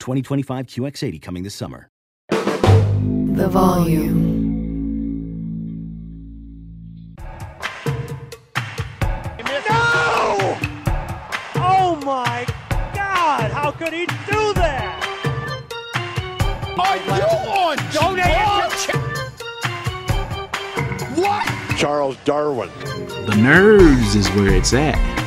2025 QX80 coming this summer. The volume. No! Oh my God! How could he do that? Are you on Don't answer. What? Charles Darwin. The nerves is where it's at.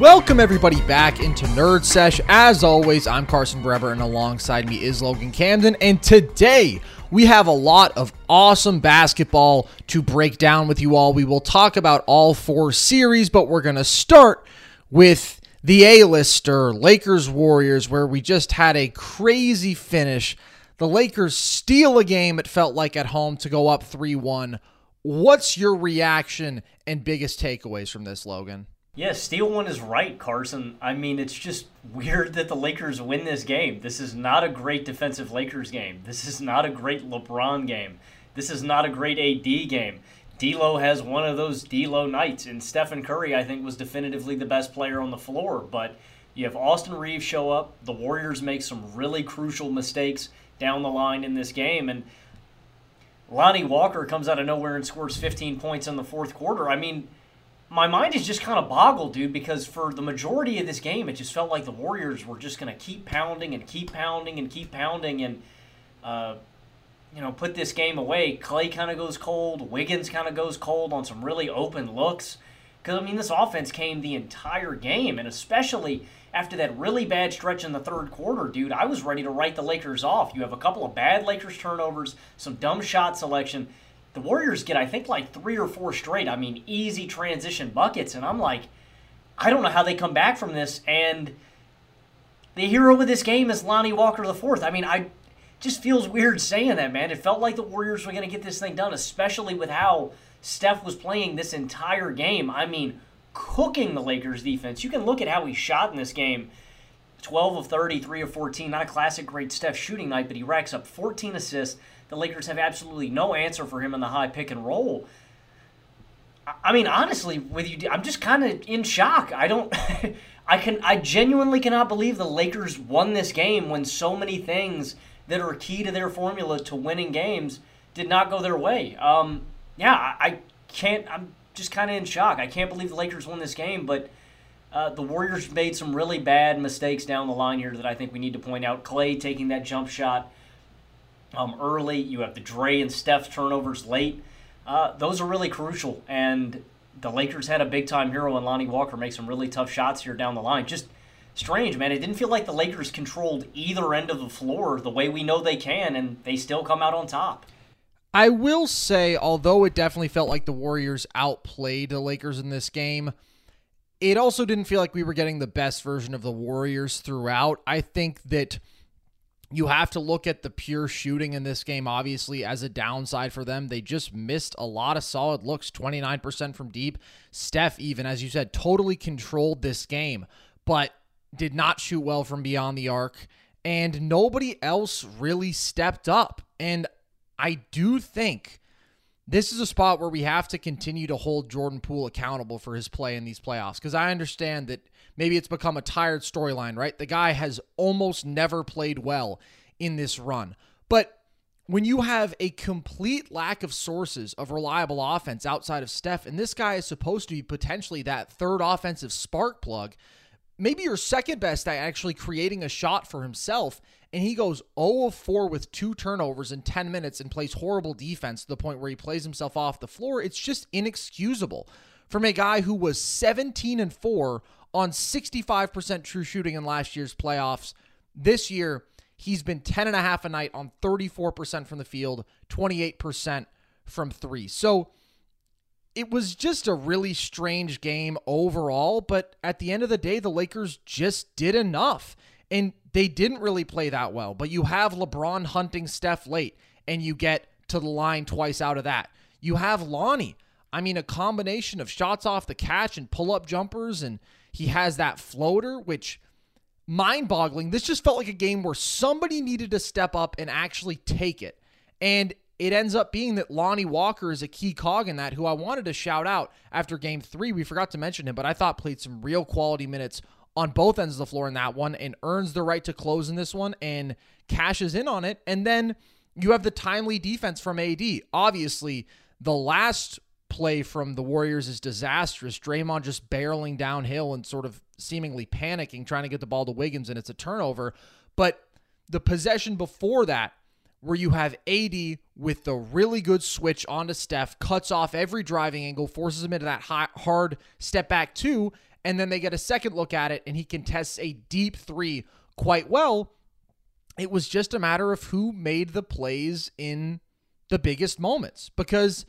Welcome everybody back into Nerd Sesh. As always, I'm Carson Breber, and alongside me is Logan Camden. And today we have a lot of awesome basketball to break down with you all. We will talk about all four series, but we're gonna start with the A-lister Lakers Warriors, where we just had a crazy finish. The Lakers steal a game. It felt like at home to go up three one. What's your reaction and biggest takeaways from this, Logan? Yeah, Steal one is right, Carson. I mean, it's just weird that the Lakers win this game. This is not a great defensive Lakers game. This is not a great LeBron game. This is not a great AD game. D'Lo has one of those D'Lo nights, and Stephen Curry, I think, was definitively the best player on the floor. But you have Austin Reaves show up. The Warriors make some really crucial mistakes down the line in this game, and Lonnie Walker comes out of nowhere and scores 15 points in the fourth quarter. I mean my mind is just kind of boggled, dude, because for the majority of this game, it just felt like the Warriors were just going to keep pounding and keep pounding and keep pounding and, uh, you know, put this game away. Klay kind of goes cold. Wiggins kind of goes cold on some really open looks. Because, I mean, this offense came the entire game, and especially after that really bad stretch in the third quarter, dude, I was ready to write the Lakers off. You have a couple of bad Lakers turnovers, some dumb shot selection the Warriors get, I think, like three or four straight. I mean, easy transition buckets. And I'm like, I don't know how they come back from this. And the hero of this game is Lonnie Walker the fourth. I mean, I just feels weird saying that, man. It felt like the Warriors were going to get this thing done, especially with how Steph was playing this entire game. I mean, cooking the Lakers defense. You can look at how he shot in this game. 12 of 30, 3 of 14. Not a classic great Steph shooting night, but he racks up 14 assists, the Lakers have absolutely no answer for him in the high pick and roll. I mean, honestly, with you, I'm just kind of in shock. I don't, I can, I genuinely cannot believe the Lakers won this game when so many things that are key to their formula to winning games did not go their way. Um, yeah, I can't. I'm just kind of in shock. I can't believe the Lakers won this game, but uh, the Warriors made some really bad mistakes down the line here that I think we need to point out. Klay taking that jump shot um, early. You have the Dre and Steph turnovers late. Uh, those are really crucial. And the Lakers had a big time hero in Lonnie Walker make some really tough shots here down the line. Just strange, man. It didn't feel like the Lakers controlled either end of the floor the way we know they can, and they still come out on top. I will say, although it definitely felt like the Warriors outplayed the Lakers in this game, it also didn't feel like we were getting the best version of the Warriors throughout. I think that you have to look at the pure shooting in this game, obviously, as a downside for them. They just missed a lot of solid looks, 29% from deep. Steph, even, as you said, totally controlled this game, but did not shoot well from beyond the arc. And nobody else really stepped up. And I do think this is a spot where we have to continue to hold Jordan Poole accountable for his play in these playoffs because I understand that maybe it's become a tired storyline, right? The guy has almost never played well in this run. But when you have a complete lack of sources of reliable offense outside of Steph, and this guy is supposed to be potentially that third offensive spark plug, maybe your second best at actually creating a shot for himself, and he goes 0 of 4 with two turnovers in 10 minutes and plays horrible defense to the point where he plays himself off the floor. It's just inexcusable from a guy who was 17 and 4 on 65% true shooting in last year's playoffs. This year, he's been 10 and a half a night on 34% from the field, 28% from 3. So, it was just a really strange game overall, but at the end of the day, the Lakers just did enough. And they didn't really play that well. But you have LeBron hunting Steph late, and you get to the line twice out of that. You have Lonnie. I mean, a combination of shots off the catch and pull up jumpers, and he has that floater, which mind boggling. This just felt like a game where somebody needed to step up and actually take it. And it ends up being that Lonnie Walker is a key cog in that, who I wanted to shout out after game three. We forgot to mention him, but I thought played some real quality minutes on both ends of the floor in that one and earns the right to close in this one and cashes in on it. And then you have the timely defense from AD. Obviously, the last play from the Warriors is disastrous. Draymond just barreling downhill and sort of seemingly panicking, trying to get the ball to Wiggins, and it's a turnover. But the possession before that, where you have AD with the really good switch onto Steph, cuts off every driving angle, forces him into that high, hard step back two, and then they get a second look at it, and he contests a deep three quite well. It was just a matter of who made the plays in the biggest moments because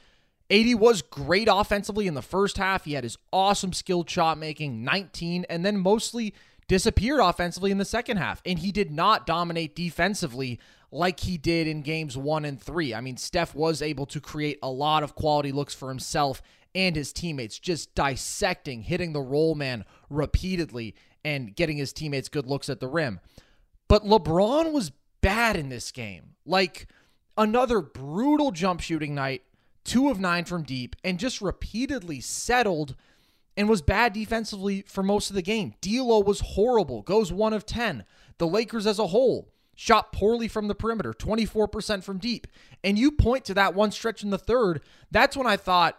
AD was great offensively in the first half. He had his awesome skilled shot making, 19, and then mostly disappeared offensively in the second half. And he did not dominate defensively like he did in games one and three. I mean, Steph was able to create a lot of quality looks for himself and his teammates, just dissecting, hitting the roll man repeatedly, and getting his teammates good looks at the rim. But LeBron was bad in this game. Like another brutal jump shooting night two of nine from deep, and just repeatedly settled and was bad defensively for most of the game. D'Lo was horrible, goes one of 10. The Lakers as a whole shot poorly from the perimeter, 24% from deep. And you point to that one stretch in the third, that's when I thought,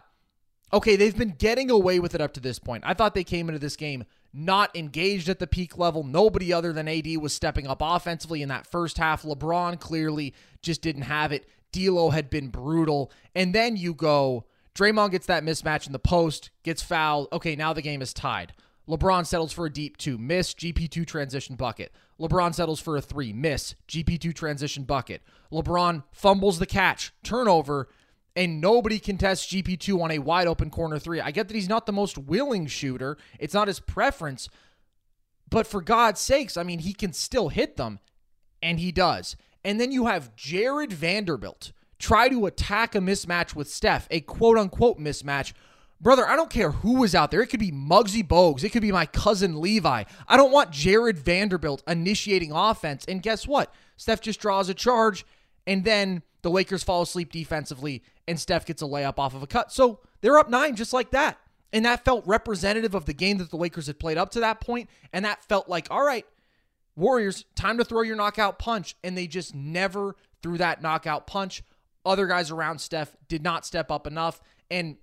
okay, they've been getting away with it up to this point. I thought they came into this game not engaged at the peak level. Nobody other than AD was stepping up offensively in that first half. LeBron clearly just didn't have it. D'Lo had been brutal, and then you go. Draymond gets that mismatch in the post, gets fouled. Okay, now the game is tied. LeBron settles for a deep two, miss, GP2 transition bucket. LeBron settles for a three, miss, GP2 transition bucket. LeBron fumbles the catch, turnover, and nobody contests GP2 on a wide open corner three. I get that he's not the most willing shooter, it's not his preference, but for God's sakes, I mean, he can still hit them, and he does. And then you have Jarred Vanderbilt try to attack a mismatch with Steph, a quote unquote mismatch. Brother, I don't care who was out there. It could be Muggsy Bogues. It could be my cousin Levi. I don't want Jarred Vanderbilt initiating offense. And guess what? Steph just draws a charge, and then the Lakers fall asleep defensively, and Steph gets a layup off of a cut. So they're up nine just like that. And that felt representative of the game that the Lakers had played up to that point, And that felt like, all right, Warriors, time to throw your knockout punch. And they just never threw that knockout punch. Other guys around Steph did not step up enough. And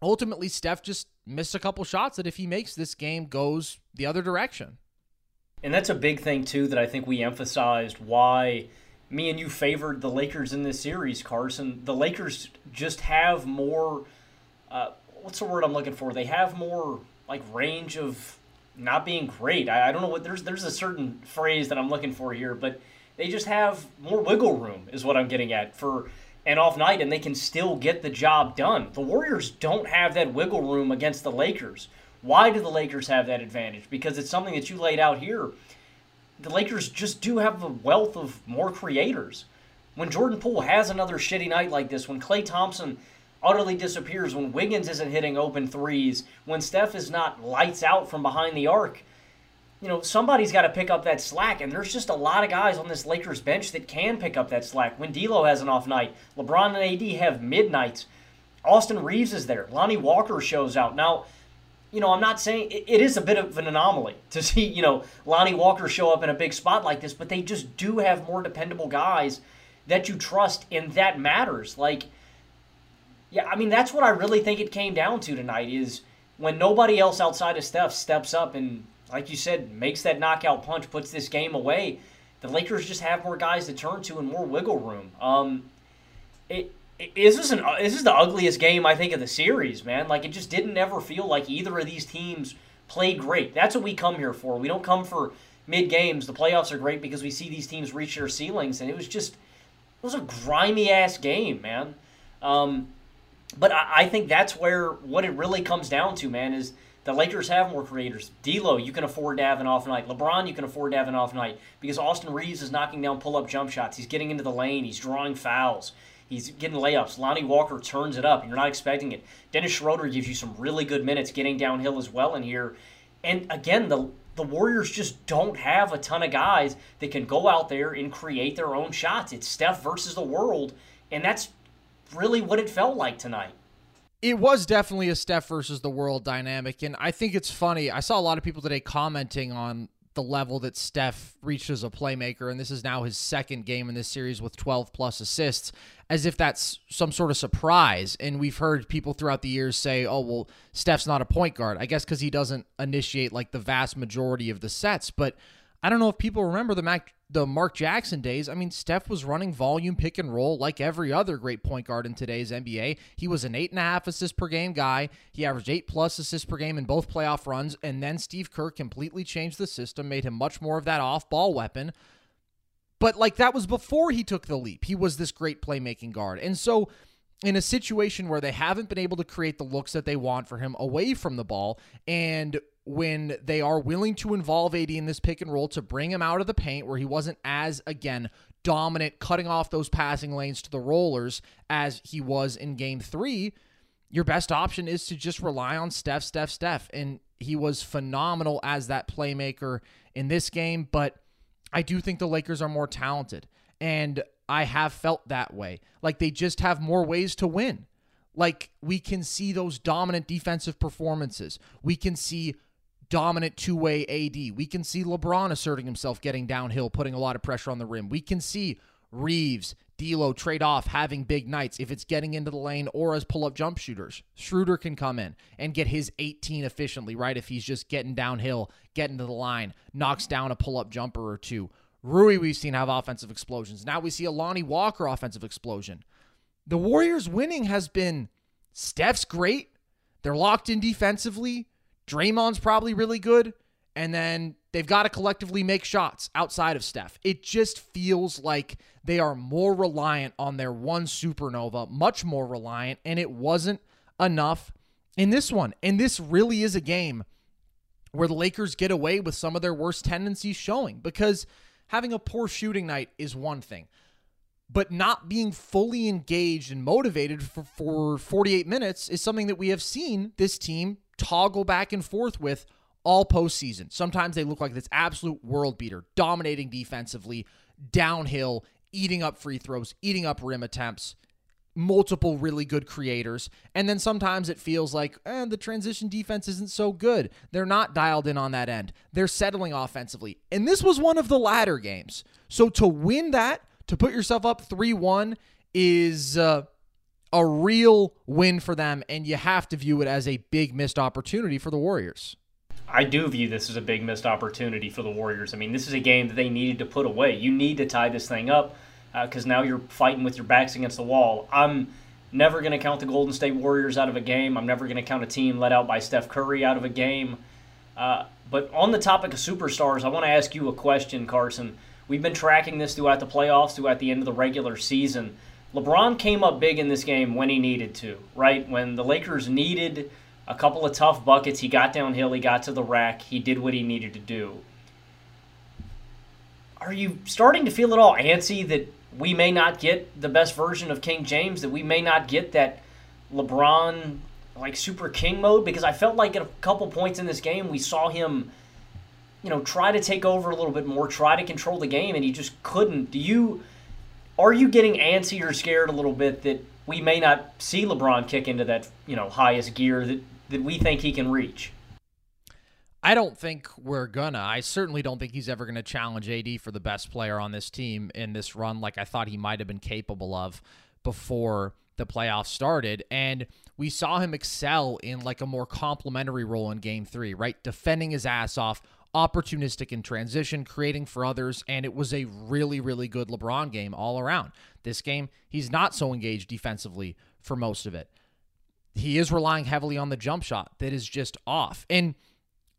ultimately, Steph just missed a couple shots that if he makes, this game goes the other direction. And that's a big thing, too, that I think we emphasized why me and you favored the Lakers in this series, Carson. The Lakers just have more. Uh, what's the word I'm looking for? They have more like range of not being great. I, I don't know what there's there's a certain phrase that I'm looking for here, but they just have more wiggle room is what I'm getting at for an off night and they can still get the job done. The Warriors don't have that wiggle room against the Lakers. Why do the Lakers have that advantage? Because it's something that you laid out here. The Lakers just do have a wealth of more creators. When Jordan Poole has another shitty night like this, when Klay Thompson utterly disappears, when Wiggins isn't hitting open threes, when Steph is not lights out from behind the arc, you know, somebody's got to pick up that slack, and there's just a lot of guys on this Lakers bench that can pick up that slack. When D'Lo has an off night, LeBron and AD have midnights. Austin Reaves is there. Lonnie Walker shows out. Now, you know, I'm not saying it, it is a bit of an anomaly to see, you know, Lonnie Walker show up in a big spot like this, but they just do have more dependable guys that you trust, and that matters. Like, yeah, I mean, that's what I really think it came down to tonight is when nobody else outside of Steph steps up and like you said, makes that knockout punch, puts this game away. The Lakers just have more guys to turn to and more wiggle room. Um, it, it this is an this is the ugliest game I think of the series, man. Like it just didn't ever feel like either of these teams played great. That's what we come here for. We don't come for mid games. The playoffs are great because we see these teams reach their ceilings, and it was just it was a grimy ass game, man. Um, but I, I think that's where what it really comes down to, man, is the Lakers have more creators. D'Lo, you can afford to have an off night. LeBron, you can afford to have an off night because Austin Reaves is knocking down pull-up jump shots. He's getting into the lane. He's drawing fouls. He's getting layups. Lonnie Walker turns it up, and you're not expecting it. Dennis Schroeder gives you some really good minutes getting downhill as well in here. And again, the the Warriors just don't have a ton of guys that can go out there and create their own shots. It's Steph versus the world, and that's really what it felt like tonight it was definitely a Steph versus the world dynamic. And I think it's funny. I saw a lot of people today commenting on the level that Steph reached as a playmaker. And this is now his second game in this series with 12 plus assists, as if that's some sort of surprise. And we've heard people throughout the years say, oh, well, Steph's not a point guard. I guess because he doesn't initiate like the vast majority of the sets. But I don't know if people remember the Mac, the Mark Jackson days. I mean, Steph was running volume pick and roll like every other great point guard in today's NBA. He was an eight and a half assist per game guy. He averaged eight plus assists per game in both playoff runs. And then Steve Kerr completely changed the system, made him much more of that off ball weapon. But like that was before he took the leap. He was this great playmaking guard. And so in a situation where they haven't been able to create the looks that they want for him away from the ball and when they are willing to involve AD in this pick and roll to bring him out of the paint where he wasn't as, again, dominant, cutting off those passing lanes to the rollers as he was in game three, your best option is to just rely on Steph, Steph, Steph. And he was phenomenal as that playmaker in this game, but I do think the Lakers are more talented. And I have felt that way. Like they just have more ways to win. Like we can see those dominant defensive performances. We can see dominant two way AD. We can see LeBron asserting himself, getting downhill, putting a lot of pressure on the rim. We can see Reaves, D'Lo trade off having big nights if it's getting into the lane or as pull up jump shooters. Schroeder can come in and get his 18 efficiently, right? If he's just getting downhill, getting to the line, knocks down a pull up jumper or two. Rui, we've seen have offensive explosions. Now we see a Lonnie Walker offensive explosion. The Warriors winning has been Steph's great. They're locked in defensively. Draymond's probably really good. And then they've got to collectively make shots outside of Steph. It just feels like they are more reliant on their one supernova, much more reliant, and it wasn't enough in this one. And this really is a game where the Lakers get away with some of their worst tendencies showing because having a poor shooting night is one thing. But not being fully engaged and motivated for, for 48 minutes is something that we have seen this team toggle back and forth with all postseason. Sometimes they look like this absolute world beater, dominating defensively, downhill, eating up free throws, eating up rim attempts, multiple really good creators. And then sometimes it feels like eh, the transition defense isn't so good. They're not dialed in on that end. They're settling offensively. And this was one of the latter games. So to win that, to put yourself up 3 1 is. Uh, a real win for them, and you have to view it as a big missed opportunity for the Warriors. I do view this as a big missed opportunity for the Warriors. I mean, this is a game that they needed to put away. You need to tie this thing up because uh, now you're fighting with your backs against the wall. I'm never going to count the Golden State Warriors out of a game. I'm never going to count a team let out by Steph Curry out of a game. Uh, but on the topic of superstars, I want to ask you a question, Carson. We've been tracking this throughout the playoffs, throughout the end of the regular season. LeBron came up big in this game when he needed to, right? When the Lakers needed a couple of tough buckets, he got downhill, he got to the rack, he did what he needed to do. Are you starting to feel at all antsy that we may not get the best version of King James, that we may not get that LeBron like super king mode? Because I felt like at a couple points in this game we saw him you know, try to take over a little bit more, try to control the game, and he just couldn't. Do you are you getting antsy or scared a little bit that we may not see LeBron kick into that, you know, highest gear that, that we think he can reach? I don't think we're gonna. I certainly don't think he's ever gonna challenge AD for the best player on this team in this run like I thought he might have been capable of before the playoffs started. And we saw him excel in like a more complementary role in game three, right? Defending his ass off, opportunistic in transition, creating for others, and it was a really, really good LeBron game all around. This game, he's not so engaged defensively for most of it. He is relying heavily on the jump shot that is just off. And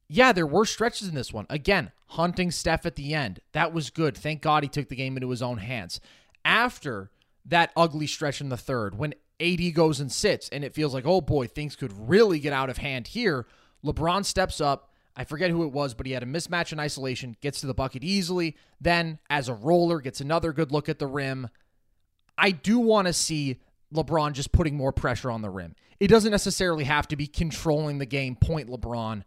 yeah, there were stretches in this one. Again, hunting Steph at the end. That was good. Thank God he took the game into his own hands. After that ugly stretch in the third, when AD goes and sits and it feels like, oh boy, things could really get out of hand here, LeBron steps up. I forget who it was, but he had a mismatch in isolation, gets to the bucket easily. Then, as a roller, gets another good look at the rim. I do want to see LeBron just putting more pressure on the rim. It doesn't necessarily have to be controlling the game, point LeBron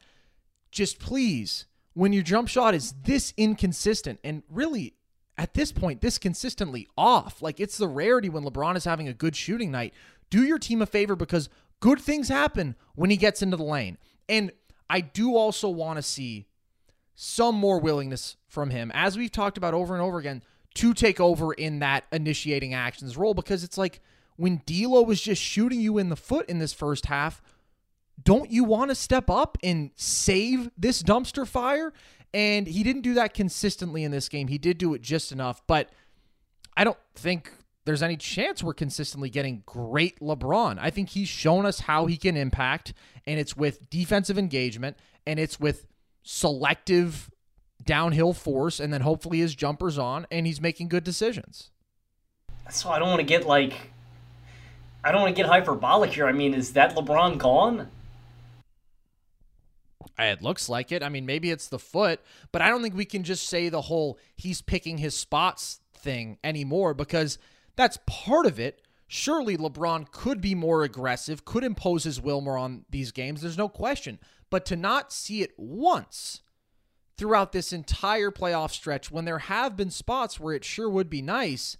just please, when your jump shot is this inconsistent and really at this point, this consistently off, like it's the rarity when LeBron is having a good shooting night, do your team a favor because good things happen when he gets into the lane. And I do also want to see some more willingness from him, as we've talked about over and over again, to take over in that initiating actions role because it's like when D'Lo was just shooting you in the foot in this first half, don't you want to step up and save this dumpster fire? And he didn't do that consistently in this game. He did do it just enough, but I don't think there's any chance we're consistently getting great LeBron. I think he's shown us how he can impact, and it's with defensive engagement and it's with selective downhill force, and then hopefully his jumper's on and he's making good decisions. So I don't want to get like, I don't want to get hyperbolic here. I mean, is that LeBron gone? It looks like it. I mean, maybe it's the foot, but I don't think we can just say the whole he's picking his spots thing anymore because that's part of it. Surely LeBron could be more aggressive, could impose his will more on these games. There's no question. But to not see it once throughout this entire playoff stretch when there have been spots where it sure would be nice.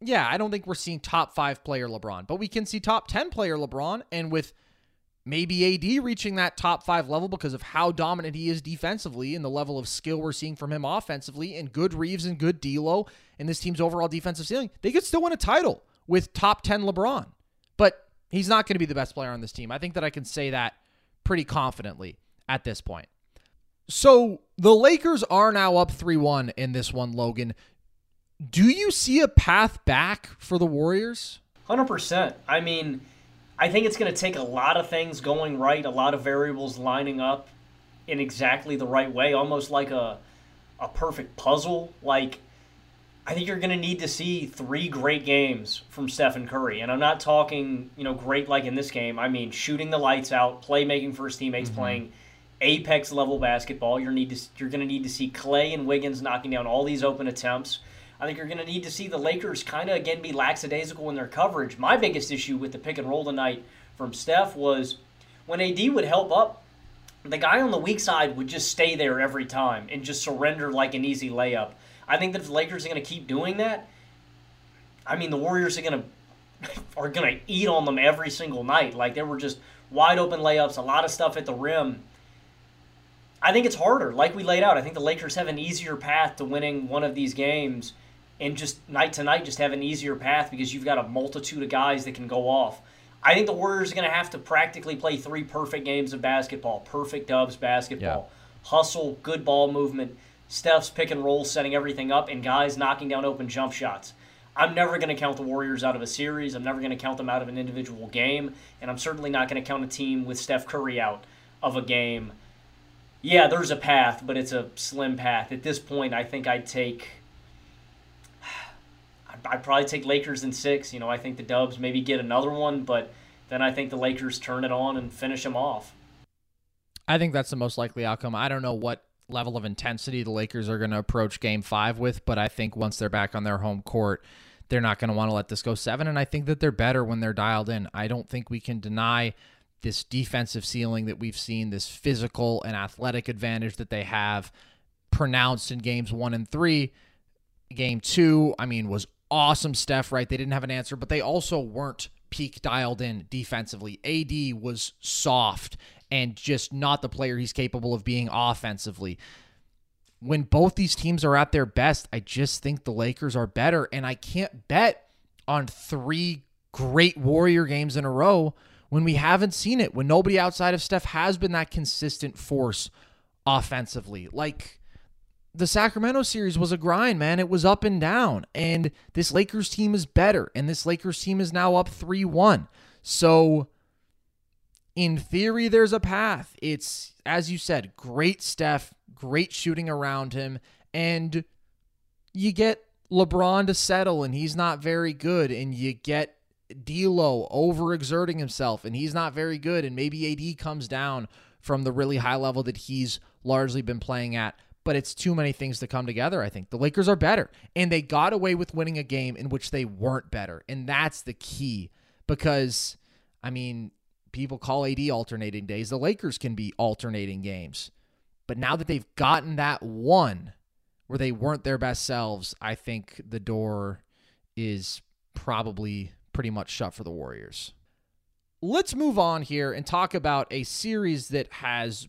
Yeah, I don't think we're seeing top five player LeBron, but we can see top 10 player LeBron. And with maybe AD reaching that top five level because of how dominant he is defensively and the level of skill we're seeing from him offensively, and good Reaves and good D'Lo and this team's overall defensive ceiling, they could still win a title with top 10 LeBron. But he's not going to be the best player on this team. I think that I can say that pretty confidently at this point. So the Lakers are now up 3 1 in this one, Logan. Do you see a path back for the Warriors? 100%. I mean, I think it's going to take a lot of things going right, a lot of variables lining up in exactly the right way, almost like a a perfect puzzle. Like I think you're going to need to see three great games from Stephen Curry, and I'm not talking you know great like in this game. I mean shooting the lights out, playmaking for his teammates, mm-hmm. playing apex level basketball. You're need to you're going to need to see Klay and Wiggins knocking down all these open attempts. I think you're going to need to see the Lakers kind of again be lackadaisical in their coverage. My biggest issue with the pick and roll tonight from Steph was when AD would help up, the guy on the weak side would just stay there every time and just surrender like an easy layup. I think that if the Lakers are going to keep doing that, I mean the Warriors are going to are going to eat on them every single night. Like there were just wide open layups, a lot of stuff at the rim. I think it's harder. Like we laid out, I think the Lakers have an easier path to winning one of these games and just night to night just have an easier path because you've got a multitude of guys that can go off. I think the Warriors are going to have to practically play three perfect games of basketball, perfect dubs basketball, yeah. hustle, good ball movement, Steph's pick and roll, setting everything up, and guys knocking down open jump shots. I'm never going to count the Warriors out of a series. I'm never going to count them out of an individual game, and I'm certainly not going to count a team with Steph Curry out of a game. Yeah, there's a path, but it's a slim path. At this point, I think I'd take I'd probably take Lakers in six. You know, I think the Dubs maybe get another one, but then I think the Lakers turn it on and finish them off. I think that's the most likely outcome. I don't know what level of intensity the Lakers are going to approach game five with, but I think once they're back on their home court, they're not going to want to let this go seven. And I think that they're better when they're dialed in. I don't think we can deny this defensive ceiling that we've seen, this physical and athletic advantage that they have pronounced in games one and three. Game two, I mean, was awesome Steph, right? They didn't have an answer, but they also weren't peak dialed in defensively. AD was soft and just not the player he's capable of being offensively. When both these teams are at their best, I just think the Lakers are better. And I can't bet on three great Warrior games in a row when we haven't seen it, when nobody outside of Steph has been that consistent force offensively. Like the Sacramento series was a grind, man. It was up and down. And this Lakers team is better. And this Lakers team is now up 3 1. So, in theory, there's a path. It's, as you said, great Steph, great shooting around him. And you get LeBron to settle, and he's not very good. And you get D'Lo overexerting himself, and he's not very good. And maybe AD comes down from the really high level that he's largely been playing at but it's too many things to come together. I think the Lakers are better, and they got away with winning a game in which they weren't better, and that's the key. Because, I mean, people call AD alternating days. The Lakers can be alternating games, but now that they've gotten that one where they weren't their best selves, I think the door is probably pretty much shut for the Warriors. Let's move on here and talk about a series that has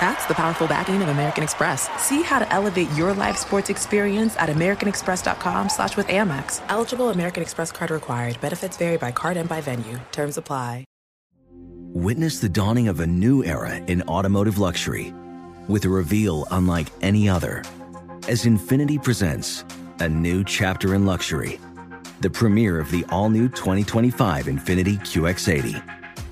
That's the powerful backing of American Express. See how to elevate your live sports experience at americanexpress.com slash with Amex. Eligible American Express card required. Benefits vary by card and by venue. Terms apply. Witness the dawning of a new era in automotive luxury with a reveal unlike any other as Infiniti presents a new chapter in luxury, the premiere of the all-new 2025 Infiniti QX80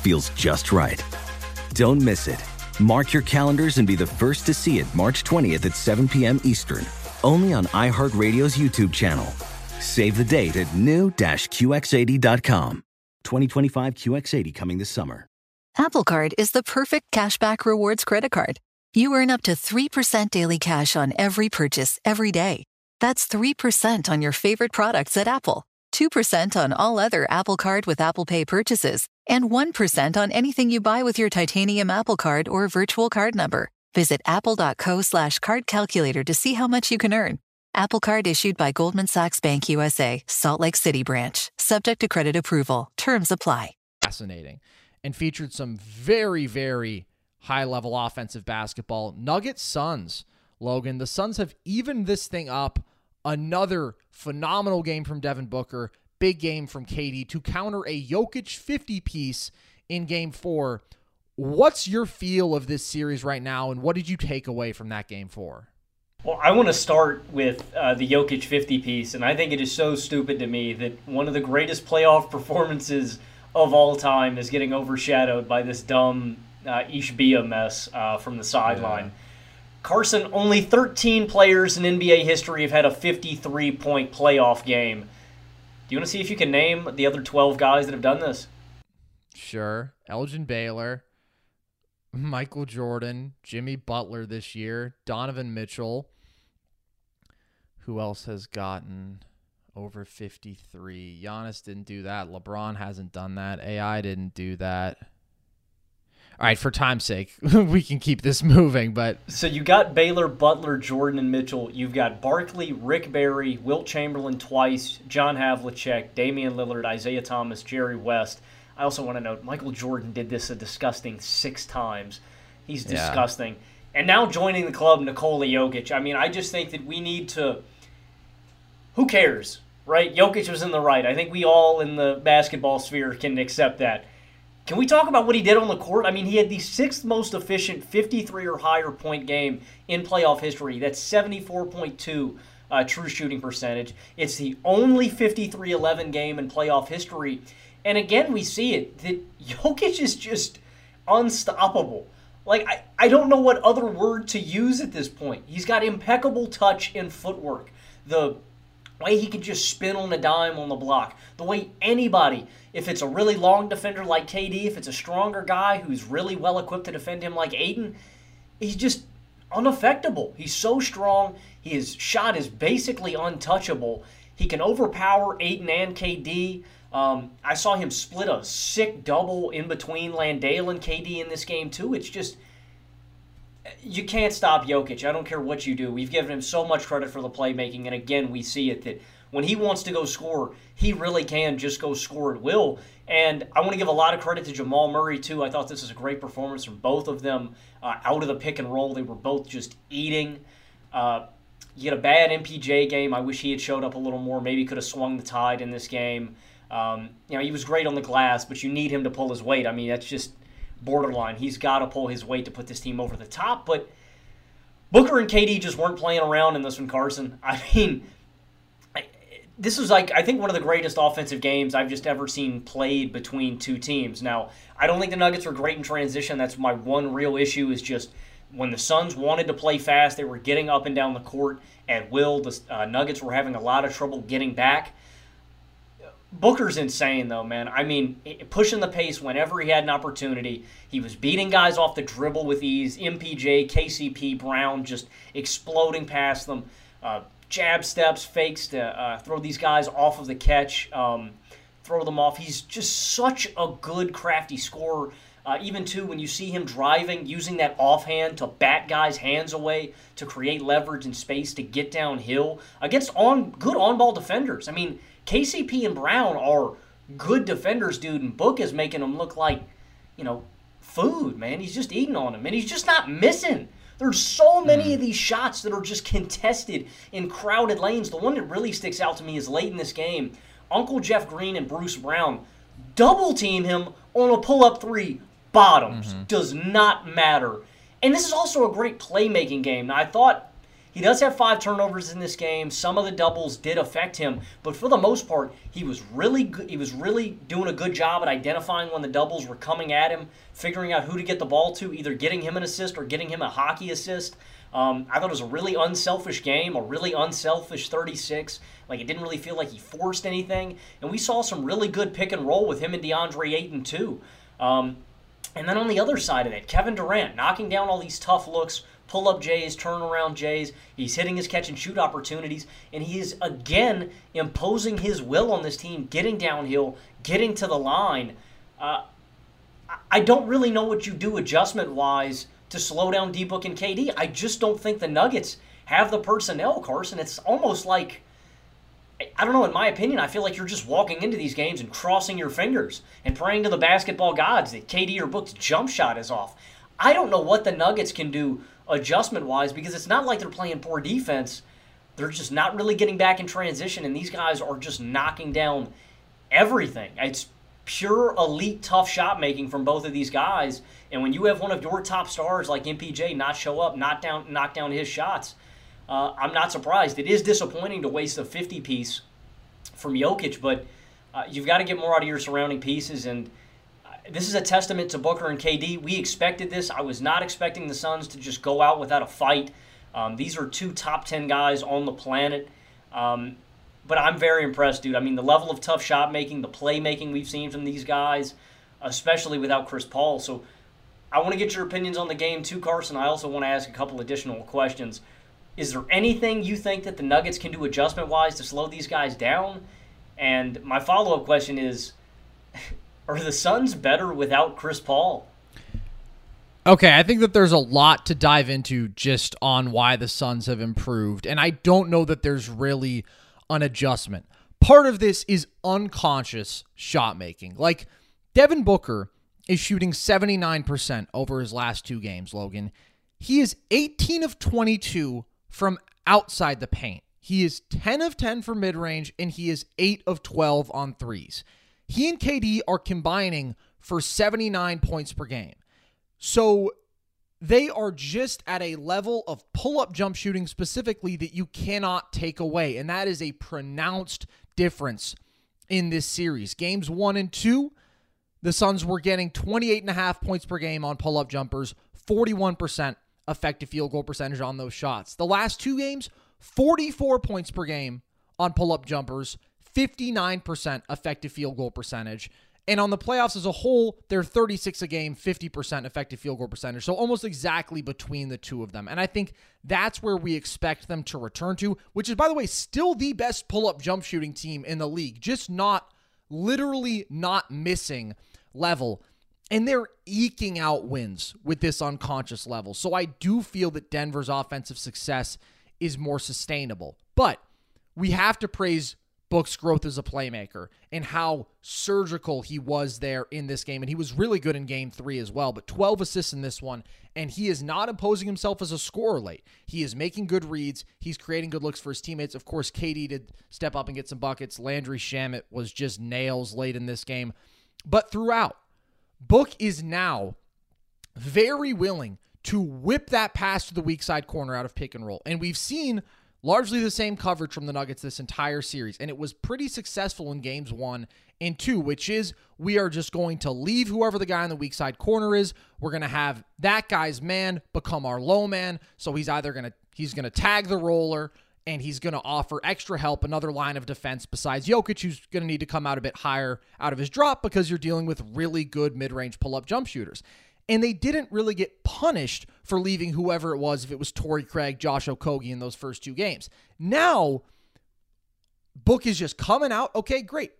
feels just right. Don't miss it. Mark your calendars and be the first to see it March 20th at 7 p.m. Eastern, only on iHeartRadio's YouTube channel. Save the date at new-QX80.com. 2025 QX80 coming this summer. Apple Card is the perfect cashback rewards credit card. You earn up to 3% daily cash on every purchase every day. That's 3% on your favorite products at Apple, 2% on all other Apple Card with Apple Pay purchases, and 1% on anything you buy with your titanium Apple Card or virtual card number. Visit apple.co slash card calculator to see how much you can earn. Apple Card issued by Goldman Sachs Bank USA, Salt Lake City branch, subject to credit approval. Terms apply. Fascinating. And featured some very, very high level offensive basketball. Nuggets Suns, Logan. The Suns have evened this thing up. Another phenomenal game from Devin Booker big game from KD to counter a Jokic 50 piece in game four. What's your feel of this series right now, and what did you take away from that game four? Well, I want to start with uh, the Jokic 50 piece, and I think it is so stupid to me that one of the greatest playoff performances of all time is getting overshadowed by this dumb uh, Ishbia mess uh, from the sideline. Carson, only 13 players in NBA history have had a 53 point playoff game. Do you want to see if you can name the other 12 guys that have done this? Sure. Elgin Baylor, Michael Jordan, Jimmy Butler this year, Donovan Mitchell. Who else has gotten over 53? Giannis didn't do that. LeBron hasn't done that. AI didn't do that. All right, for time's sake, we can keep this moving. But so you got Baylor, Butler, Jordan, and Mitchell. You've got Barkley, Rick Barry, Wilt Chamberlain twice, John Havlicek, Damian Lillard, Isaiah Thomas, Jerry West. I also want to note Michael Jordan did this a disgusting six times. He's disgusting. Yeah. And now joining the club, Nikola Jokic. I mean, I just think that we need to. Who cares? right? Jokic was in the right. I think we all in the basketball sphere can accept that. Can we talk about what he did on the court? I mean, he had the sixth most efficient 53 or higher point game in playoff history. That's 74.2 uh, true shooting percentage. It's the only 53 11 game in playoff history. And again, we see it that Jokic is just unstoppable. Like, I, I don't know what other word to use at this point. He's got impeccable touch and footwork. The way he can just spin on a dime on the block. The way anybody, if it's a really long defender like KD, if it's a stronger guy who's really well equipped to defend him like Ayton, he's just unaffectable. He's so strong. His shot is basically untouchable. He can overpower Ayton and KD. Um, I saw him split a sick double in between Landale and KD in this game too. It's just you can't stop Jokic. I don't care what you do. We've given him so much credit for the playmaking, and again, we see it that when he wants to go score, he really can just go score at will. And I want to give a lot of credit to Jamal Murray too. I thought this was a great performance from both of them uh, out of the pick and roll. They were both just eating. Uh, you get a bad MPJ game. I wish he had showed up a little more. Maybe could have swung the tide in this game. Um, you know, he was great on the glass, but you need him to pull his weight. I mean, that's just borderline. He's got to pull his weight to put this team over the top. But Booker and KD just weren't playing around in this one, Carson. I mean, this was like, I think, one of the greatest offensive games I've just ever seen played between two teams. Now, I don't think the Nuggets were great in transition. That's my one real issue is just when the Suns wanted to play fast, they were getting up and down the court at will. The uh, Nuggets were having a lot of trouble getting back. Booker's insane though, man. I mean, pushing the pace whenever he had an opportunity. He was beating guys off the dribble with ease. MPJ, KCP, Brown just exploding past them. Uh, jab steps, fakes to uh, throw these guys off of the catch, um, throw them off. He's just such a good, crafty scorer. Uh, even too, when you see him driving, using that offhand to bat guys' hands away to create leverage and space to get downhill against on good on-ball defenders. I mean KCP and Brown are good defenders, dude, and Book is making them look like, you know, food, man. He's just eating on them, and he's just not missing. There's so many mm. of these shots that are just contested in crowded lanes. The one that really sticks out to me is late in this game. Uncle Jeff Green and Bruce Brown double team him on a pull up three. Bottoms. Mm-hmm. Does not matter. And this is also a great playmaking game. Now, I thought he does have five turnovers in this game. Some of the doubles did affect him, but for the most part, he was really good. He was really doing a good job at identifying when the doubles were coming at him, figuring out who to get the ball to, either getting him an assist or getting him a hockey assist. Um, I thought it was a really unselfish game, a really unselfish 36. Like it didn't really feel like he forced anything, and we saw some really good pick and roll with him and DeAndre Ayton too. Um, and then on the other side of it, Kevin Durant knocking down all these tough looks, pull up Jays, turnaround Jays. He's hitting his catch and shoot opportunities, and he is again imposing his will on this team, getting downhill, getting to the line. Uh, I don't really know what you do adjustment wise to slow down D Book and KD. I just don't think the Nuggets have the personnel, Carson. It's almost like. I don't know, in my opinion, I feel like you're just walking into these games and crossing your fingers and praying to the basketball gods that KD or Book's jump shot is off. I don't know what the Nuggets can do adjustment wise because it's not like they're playing poor defense. They're just not really getting back in transition, and these guys are just knocking down everything. It's pure elite tough shot making from both of these guys. And when you have one of your top stars like MPJ not show up, not down, knock down his shots, uh, I'm not surprised. It is disappointing to waste a 50 piece from Jokic, but uh, you've got to get more out of your surrounding pieces. And this is a testament to Booker and KD. We expected this. I was not expecting the Suns to just go out without a fight. Um, these are two top 10 guys on the planet. Um, but I'm very impressed, dude. I mean, the level of tough shot making, the playmaking we've seen from these guys, especially without Chris Paul. So I want to get your opinions on the game, too, Carson. I also want to ask a couple additional questions. Is there anything you think that the Nuggets can do adjustment wise to slow these guys down? And my follow up question is Are the Suns better without Chris Paul? Okay, I think that there's a lot to dive into just on why the Suns have improved, and I don't know that there's really an adjustment. Part of this is unconscious shot making. Like Devin Booker is shooting 79% over his last two games, Logan. He is 18 of 22 from outside the paint. He is 10 of 10 for mid range, and he is 8 of 12 on threes. He and KD are combining for 79 points per game. So they are just at a level of pull up jump shooting specifically that you cannot take away. And that is a pronounced difference in this series. Games one and two, the Suns were getting 28 and a half points per game on pull up jumpers, 41% effective field goal percentage on those shots. The last two games, 44 points per game on pull up jumpers, 59% effective field goal percentage. And on the playoffs as a whole, they're 36 a game, 50% effective field goal percentage. So almost exactly between the two of them. And I think that's where we expect them to return to, which is, by the way, still the best pull up jump shooting team in the league, just not literally not missing level. And they're eking out wins with this unconscious level. So I do feel that Denver's offensive success is more sustainable. But we have to praise Book's growth as a playmaker and how surgical he was there in this game. And he was really good in game three as well, but 12 assists in this one. And he is not imposing himself as a scorer late. He is making good reads. He's creating good looks for his teammates. Of course, KD did step up and get some buckets. Landry Shamet was just nails late in this game. But throughout, Book is now very willing to whip that pass to the weak side corner out of pick and roll. And we've seen largely the same coverage from the Nuggets this entire series. And it was pretty successful in games one and two, which is we are just going to leave whoever the guy on the weak side corner is. We're going to have that guy's man become our low man. So he's either going to he's going to tag the roller and he's going to offer extra help, another line of defense besides Jokic, who's going to need to come out a bit higher out of his drop because you're dealing with really good mid range pull up jump shooters and they didn't really get punished for leaving whoever it was, if it was Torrey Craig, Josh Okogie in those first two games. Now, Book is just coming out. Okay, great.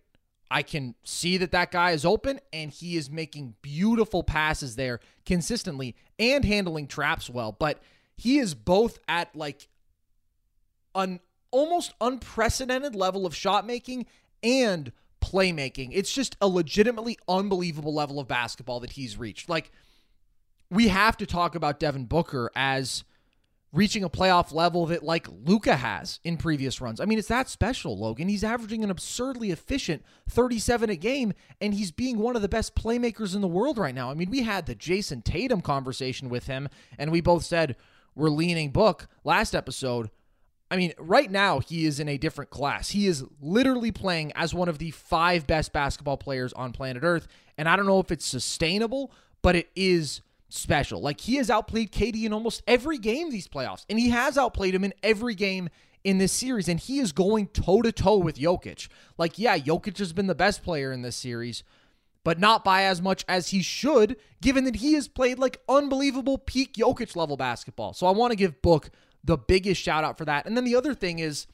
I can see that that guy is open and he is making beautiful passes there consistently and handling traps well. But he is both at like an almost unprecedented level of shot making and playmaking. It's just a legitimately unbelievable level of basketball that he's reached. Like, we have to talk about Devin Booker as reaching a playoff level that like Luka has in previous runs. I mean, it's that special, Logan. He's averaging an absurdly efficient 37 a game, and he's being one of the best playmakers in the world right now. I mean, we had the Jayson Tatum conversation with him, and we both said we're leaning Book last episode. I mean, right now he is in a different class. He is literally playing as one of the five best basketball players on planet Earth. And I don't know if it's sustainable, but it is special. Like he has outplayed KD in almost every game these playoffs, and he has outplayed him in every game in this series, and he is going toe to toe with Jokic. Like, yeah, Jokic has been the best player in this series, but not by as much as he should, given that he has played like unbelievable peak Jokic level basketball. So I want to give Book the biggest shout out for that. And then the other thing is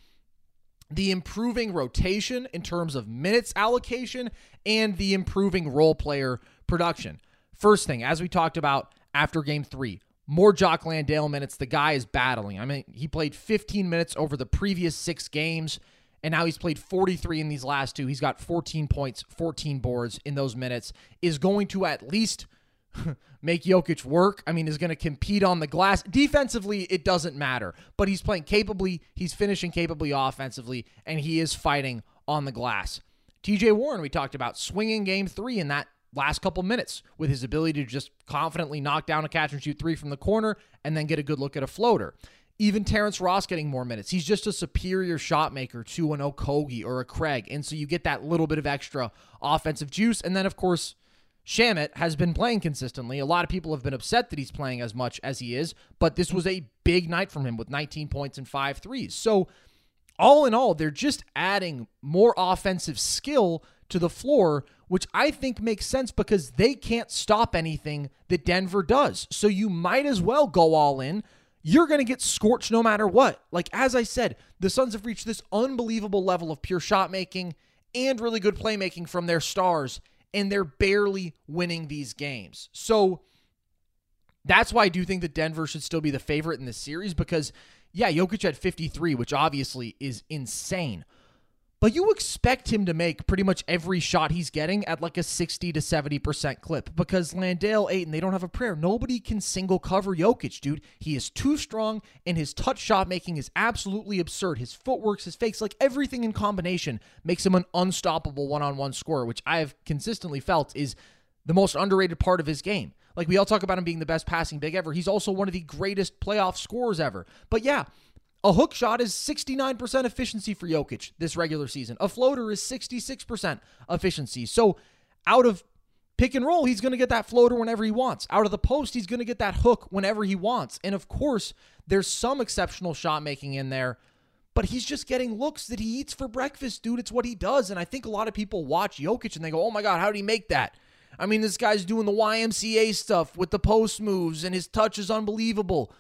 the improving rotation in terms of minutes allocation and the improving role player production. First thing, as we talked about after game three, more Jock Landale minutes. The guy is battling. I mean, he played 15 minutes over the previous six games, and now he's played 43 in these last two. He's got 14 points, 14 boards in those minutes. Is going to at least make Jokic work. I mean, is going to compete on the glass. Defensively, it doesn't matter, but he's playing capably. He's finishing capably offensively, and he is fighting on the glass. TJ Warren, we talked about swinging game three in that last couple minutes with his ability to just confidently knock down a catch and shoot three from the corner and then get a good look at a floater. Even Terrence Ross getting more minutes. He's just a superior shot maker to an Okogie oh or a Craig. And so you get that little bit of extra offensive juice. And then, of course, Shamet has been playing consistently. A lot of people have been upset that he's playing as much as he is, but this was a big night from him with 19 points and five threes. So, all in all, they're just adding more offensive skill to the floor, which I think makes sense because they can't stop anything that Denver does. So you might as well go all in. You're going to get scorched no matter what. Like, as I said, the Suns have reached this unbelievable level of pure shot making and really good playmaking from their stars, and they're barely winning these games. So that's why I do think that Denver should still be the favorite in this series because, yeah, Jokic had 53, which obviously is insane. But you expect him to make pretty much every shot he's getting at like a 60 to 70% clip because Landale Ayton, they don't have a prayer. Nobody can single cover Jokic, dude. He is too strong, and his touch shot making is absolutely absurd. His footwork, his fakes, like everything in combination makes him an unstoppable one on one scorer, which I have consistently felt is the most underrated part of his game. Like we all talk about him being the best passing big ever. He's also one of the greatest playoff scorers ever. But yeah, a hook shot is 69% efficiency for Jokic this regular season. A floater is 66% efficiency. So out of pick and roll, he's going to get that floater whenever he wants. Out of the post, he's going to get that hook whenever he wants. And of course, there's some exceptional shot making in there, but he's just getting looks that he eats for breakfast, dude. It's what he does. And I think a lot of people watch Jokic and they go, oh my God, how did he make that? I mean, this guy's doing the YMCA stuff with the post moves, and his touch is unbelievable.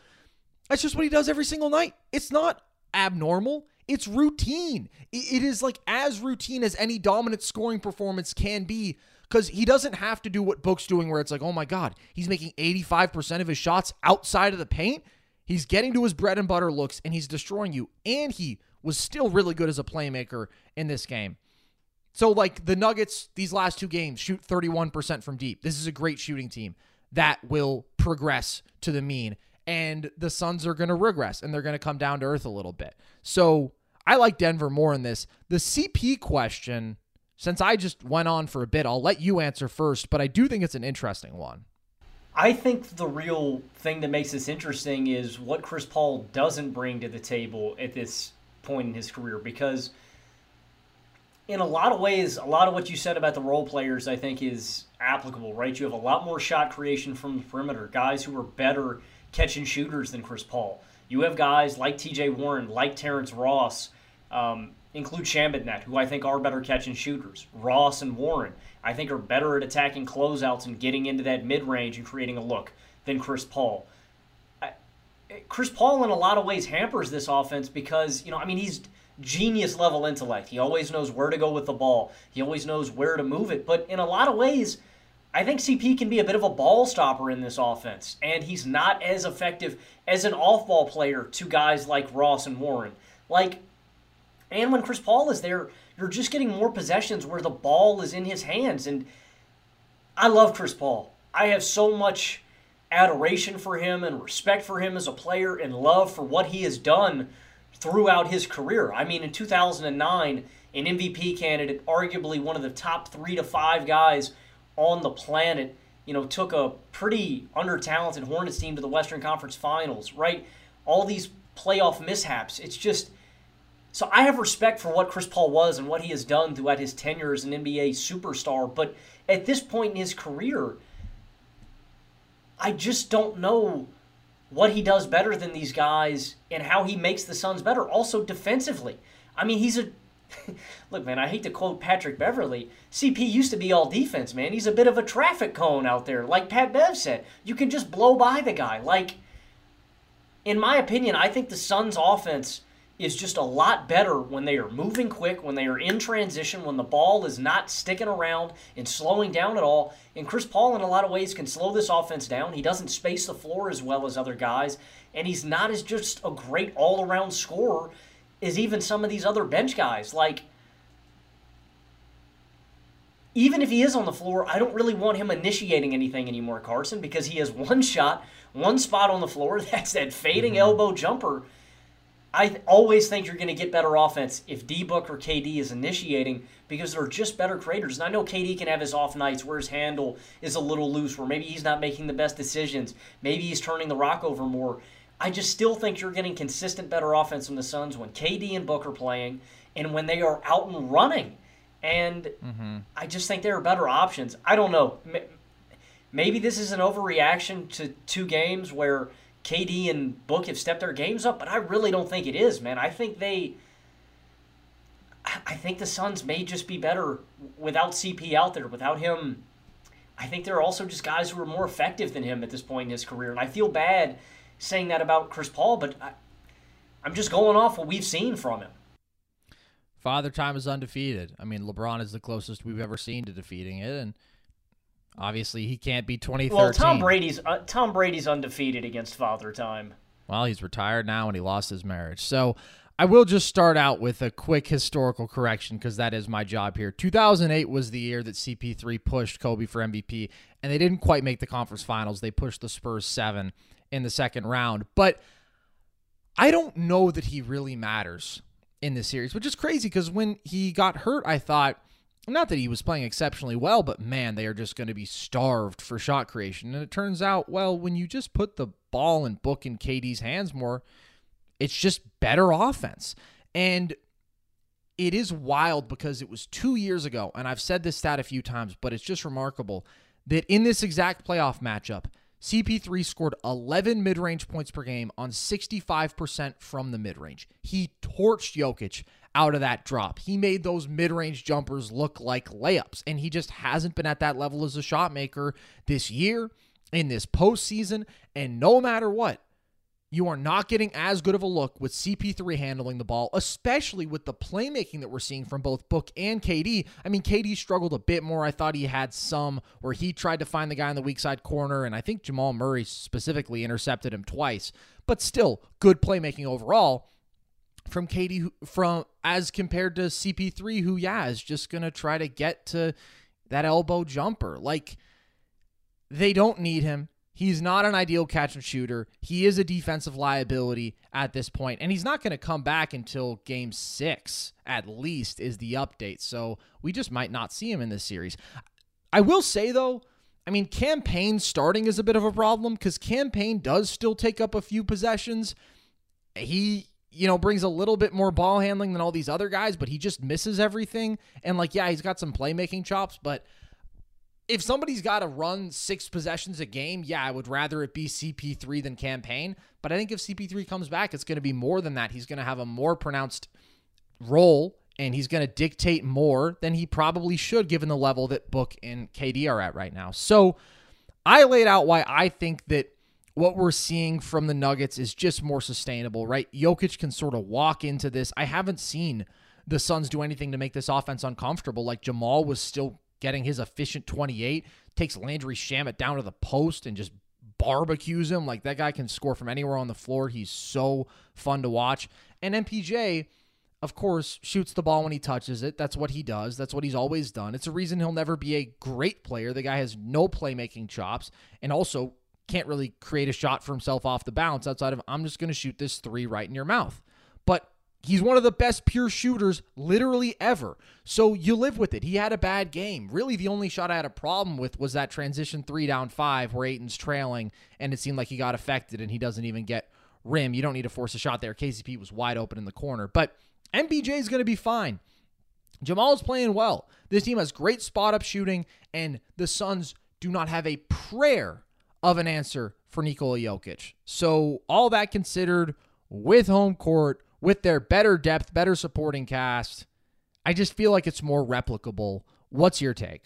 That's just what he does every single night. It's not abnormal. It's routine. It is like as routine as any dominant scoring performance can be because he doesn't have to do what Book's doing, where it's like, oh my God, he's making 85% of his shots outside of the paint. He's getting to his bread and butter looks and he's destroying you. And he was still really good as a playmaker in this game. So, like the Nuggets, these last two games shoot 31% from deep. This is a great shooting team that will progress to the mean and the Suns are going to regress and they're going to come down to earth a little bit. So I like Denver more in this. The CP question, since I just went on for a bit, I'll let you answer first, but I do think it's an interesting one. I think the real thing that makes this interesting is what Chris Paul doesn't bring to the table at this point in his career because in a lot of ways, a lot of what you said about the role players I think is applicable, right? You have a lot more shot creation from the perimeter, guys who are better catching shooters than Chris Paul. You have guys like T.J. Warren, like Terrence Ross, um, include Shamet who I think are better catching shooters. Ross and Warren, I think, are better at attacking closeouts and getting into that mid range and creating a look than Chris Paul. I, Chris Paul, in a lot of ways, hampers this offense because, you know, I mean, he's genius level intellect. He always knows where to go with the ball, he always knows where to move it. But in a lot of ways, I think CP can be a bit of a ball stopper in this offense, and he's not as effective as an off ball player to guys like Ross and Warren. Like, and when Chris Paul is there, you're just getting more possessions where the ball is in his hands. And I love Chris Paul. I have so much adoration for him and respect for him as a player and love for what he has done throughout his career. I mean, in 2009, an MVP candidate, arguably one of the top three to five guys on the planet, you know, took a pretty under talented Hornets team to the Western Conference Finals, right? All these playoff mishaps. It's just. So I have respect for what Chris Paul was and what he has done throughout his tenure as an NBA superstar, but at this point in his career, I just don't know what he does better than these guys and how he makes the Suns better. Also defensively. I mean, he's a Look, man, I hate to quote Patrick Beverley. CP used to be all defense, man. He's a bit of a traffic cone out there. Like Pat Bev said, you can just blow by the guy. Like, in my opinion, I think the Suns' offense is just a lot better when they are moving quick, when they are in transition, when the ball is not sticking around and slowing down at all. And Chris Paul, in a lot of ways, can slow this offense down. He doesn't space the floor as well as other guys, and he's not as just a great all around scorer is even some of these other bench guys. Like, even if he is on the floor, I don't really want him initiating anything anymore, Carson, because he has one shot, one spot on the floor. That's that fading mm-hmm. elbow jumper. I always think you're going to get better offense if D Book or KD is initiating because they're just better creators. And I know KD can have his off nights where his handle is a little loose, where maybe he's not making the best decisions, maybe he's turning the rock over more. I just still think you're getting consistent better offense from the Suns when KD and Book are playing and when they are out and running. And mm-hmm. I just think there are better options. I don't know. Maybe this is an overreaction to two games where KD and Book have stepped their games up, but I really don't think it is, man. I think they. I think the Suns may just be better without CP out there, without him. I think there are also just guys who are more effective than him at this point in his career. And I feel bad saying that about Chris Paul, but I, I'm just going off what we've seen from him. Father Time is undefeated. I mean, LeBron is the closest we've ever seen to defeating it, and obviously he can't be 2013. Well, Tom Brady's uh, Tom Brady's undefeated against Father Time. Well, he's retired now, and he lost his marriage. So I will just start out with a quick historical correction because that is my job here. 2008 was the year that CP3 pushed Kobe for MVP, and they didn't quite make the conference finals. They pushed the Spurs seven in the second round. But I don't know that he really matters in this series, which is crazy because when he got hurt, I thought, not that he was playing exceptionally well, but man, they are just going to be starved for shot creation. And it turns out, well, when you just put the ball and book in KD's hands more, it's just better offense. And it is wild because it was two years ago, and I've said this stat a few times, but it's just remarkable that in this exact playoff matchup, CP3 scored 11 mid range points per game on 65% from the mid range. He torched Jokic out of that drop. He made those mid range jumpers look like layups, and he just hasn't been at that level as a shot maker this year, in this postseason. And no matter what, you are not getting as good of a look with CP3 handling the ball, especially with the playmaking that we're seeing from both Book and KD. I mean, KD struggled a bit more. I thought he had some where he tried to find the guy in the weak side corner, and I think Jamal Murray specifically intercepted him twice. But still, good playmaking overall from KD from as compared to CP3, who yeah is just gonna try to get to that elbow jumper. Like they don't need him. He's not an ideal catch and shooter. He is a defensive liability at this point, and he's not going to come back until game six, at least, is the update. So we just might not see him in this series. I will say, though, I mean, Cam Payne starting is a bit of a problem because Cam Payne does still take up a few possessions. He, you know, brings a little bit more ball handling than all these other guys, but he just misses everything. And, like, yeah, he's got some playmaking chops, but if somebody's got to run six possessions a game, yeah, I would rather it be CP3 than Cam Payne. But I think if CP3 comes back, it's going to be more than that. He's going to have a more pronounced role and he's going to dictate more than he probably should given the level that Book and KD are at right now. So I laid out why I think that what we're seeing from the Nuggets is just more sustainable, right? Jokic can sort of walk into this. I haven't seen the Suns do anything to make this offense uncomfortable. Like Jamal was still getting his efficient 28, takes Landry Shamet down to the post and just barbecues him. Like that guy can score from anywhere on the floor. He's so fun to watch. And MPJ, of course, shoots the ball when he touches it. That's what he does. That's what he's always done. It's a reason he'll never be a great player. The guy has no playmaking chops and also can't really create a shot for himself off the bounce outside of I'm just going to shoot this three right in your mouth. But He's one of the best pure shooters literally ever. So you live with it. He had a bad game. Really, the only shot I had a problem with was that transition three down five where Ayton's trailing and it seemed like he got affected and he doesn't even get rim. You don't need to force a shot there. KCP was wide open in the corner. But MPJ is going to be fine. Jamal's playing well. This team has great spot up shooting, and the Suns do not have a prayer of an answer for Nikola Jokic. So, all that considered, with home court, with their better depth, better supporting cast, I just feel like it's more replicable. What's your take?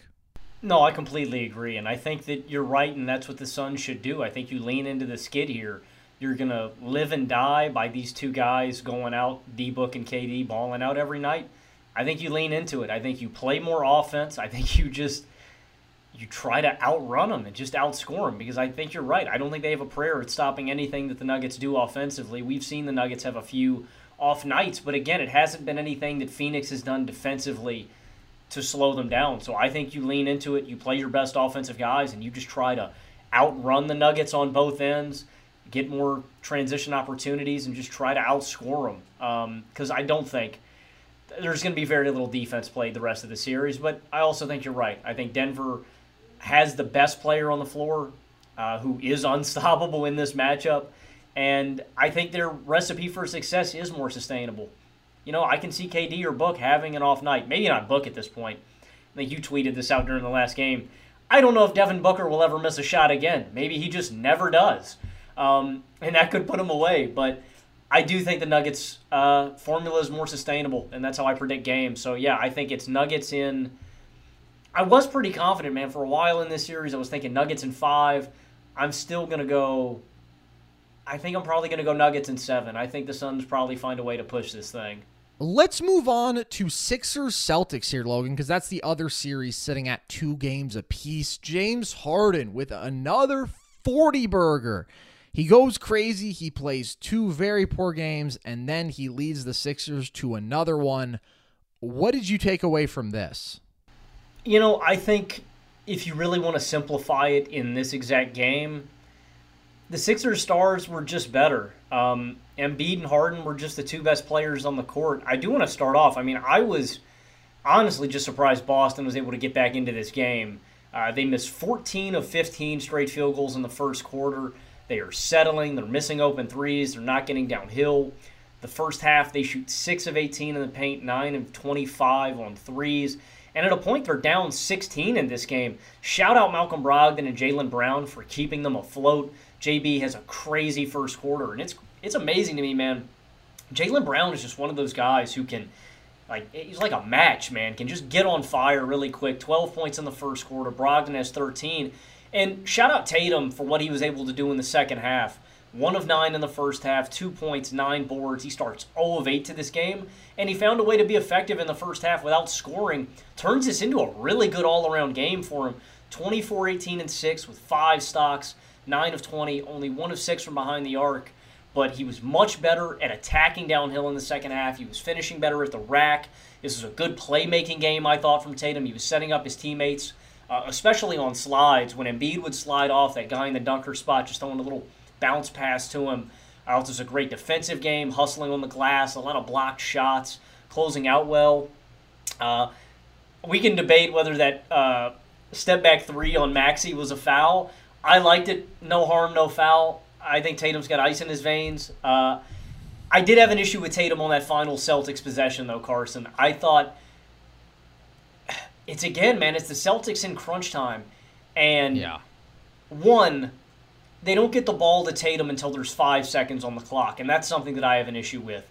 No, I completely agree. And I think that you're right, and that's what the Suns should do. I think you lean into the skid here. You're going to live and die by these two guys going out, D Book and KD, balling out every night. I think you lean into it. I think you play more offense. I think you just you try to outrun them and just outscore them because I think you're right. I don't think they have a prayer at stopping anything that the Nuggets do offensively. We've seen the Nuggets have a few off nights, but again, it hasn't been anything that Phoenix has done defensively to slow them down. So I think you lean into it, you play your best offensive guys, and you just try to outrun the Nuggets on both ends, get more transition opportunities, and just try to outscore them. Because um, I don't think there's going to be very little defense played the rest of the series, but I also think you're right. I think Denver has the best player on the floor uh, who is unstoppable in this matchup. And I think their recipe for success is more sustainable. You know, I can see KD or Book having an off night. Maybe not Book at this point. I think you tweeted this out during the last game. I don't know if Devin Booker will ever miss a shot again. Maybe he just never does. Um, and that could put him away. But I do think the Nuggets uh, formula is more sustainable, and that's how I predict games. So, yeah, I think it's Nuggets in. I was pretty confident, man. For a while in this series, I was thinking Nuggets in five. I'm still going to go I think I'm probably going to go Nuggets in seven. I think the Suns probably find a way to push this thing. Let's move on to Sixers Celtics here, Logan, because that's the other series sitting at two games apiece. James Harden with another 40 burger. He goes crazy. He plays two very poor games, and then he leads the Sixers to another one. What did you take away from this? You know, I think if you really want to simplify it in this exact game, the Sixers stars were just better. Um, Embiid and Harden were just the two best players on the court. I do want to start off. I mean, I was honestly just surprised Boston was able to get back into this game. Uh, they missed 14 of 15 straight field goals in the first quarter. They are settling. They're missing open threes. They're not getting downhill. The first half, they shoot 6 of 18 in the paint, 9 of 25 on threes. And at a point, they're down 16 in this game. Shout out Malcolm Brogdon and Jaylen Brown for keeping them afloat. JB has a crazy first quarter, and it's it's amazing to me, man. Jaylen Brown is just one of those guys who can, like, he's like a match, man. Can just get on fire really quick. 12 points in the first quarter. Brogdon has 13. And shout out Tatum for what he was able to do in the second half. One of nine in the first half, two points, nine boards. He starts 0 of 8 to this game, and he found a way to be effective in the first half without scoring. Turns this into a really good all around game for him. 24 18 and 6 with five stocks, 9 of 20, only 1 of 6 from behind the arc. But he was much better at attacking downhill in the second half. He was finishing better at the rack. This was a good playmaking game, I thought, from Tatum. He was setting up his teammates, uh, especially on slides. When Embiid would slide off, that guy in the dunker spot just throwing a little bounce pass to him. I thought it was a great defensive game, hustling on the glass, a lot of blocked shots, closing out well. Uh, we can debate whether that uh, step back three on Maxey was a foul. I liked it. No harm, no foul. I think Tatum's got ice in his veins. Uh, I did have an issue with Tatum on that final Celtics possession, though, Carson. I thought it's again, man, it's the Celtics in crunch time. And yeah. one, they don't get the ball to Tatum until there's five seconds on the clock, and that's something that I have an issue with.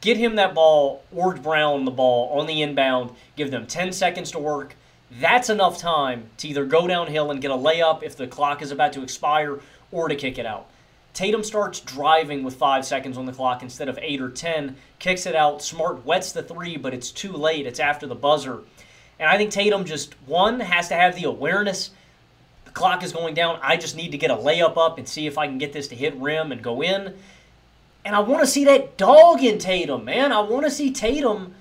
Get him that ball, or Brown the ball on the inbound, give them 10 seconds to work. That's enough time to either go downhill and get a layup if the clock is about to expire or to kick it out. Tatum starts driving with five seconds on the clock instead of eight or 10, kicks it out. Smart wets the three, but it's too late. It's after the buzzer. And I think Tatum just, one, has to have the awareness The clock is going down. I just need to get a layup up and see if I can get this to hit rim and go in. And I want to see that dog in Tatum, man. I want to see Tatum.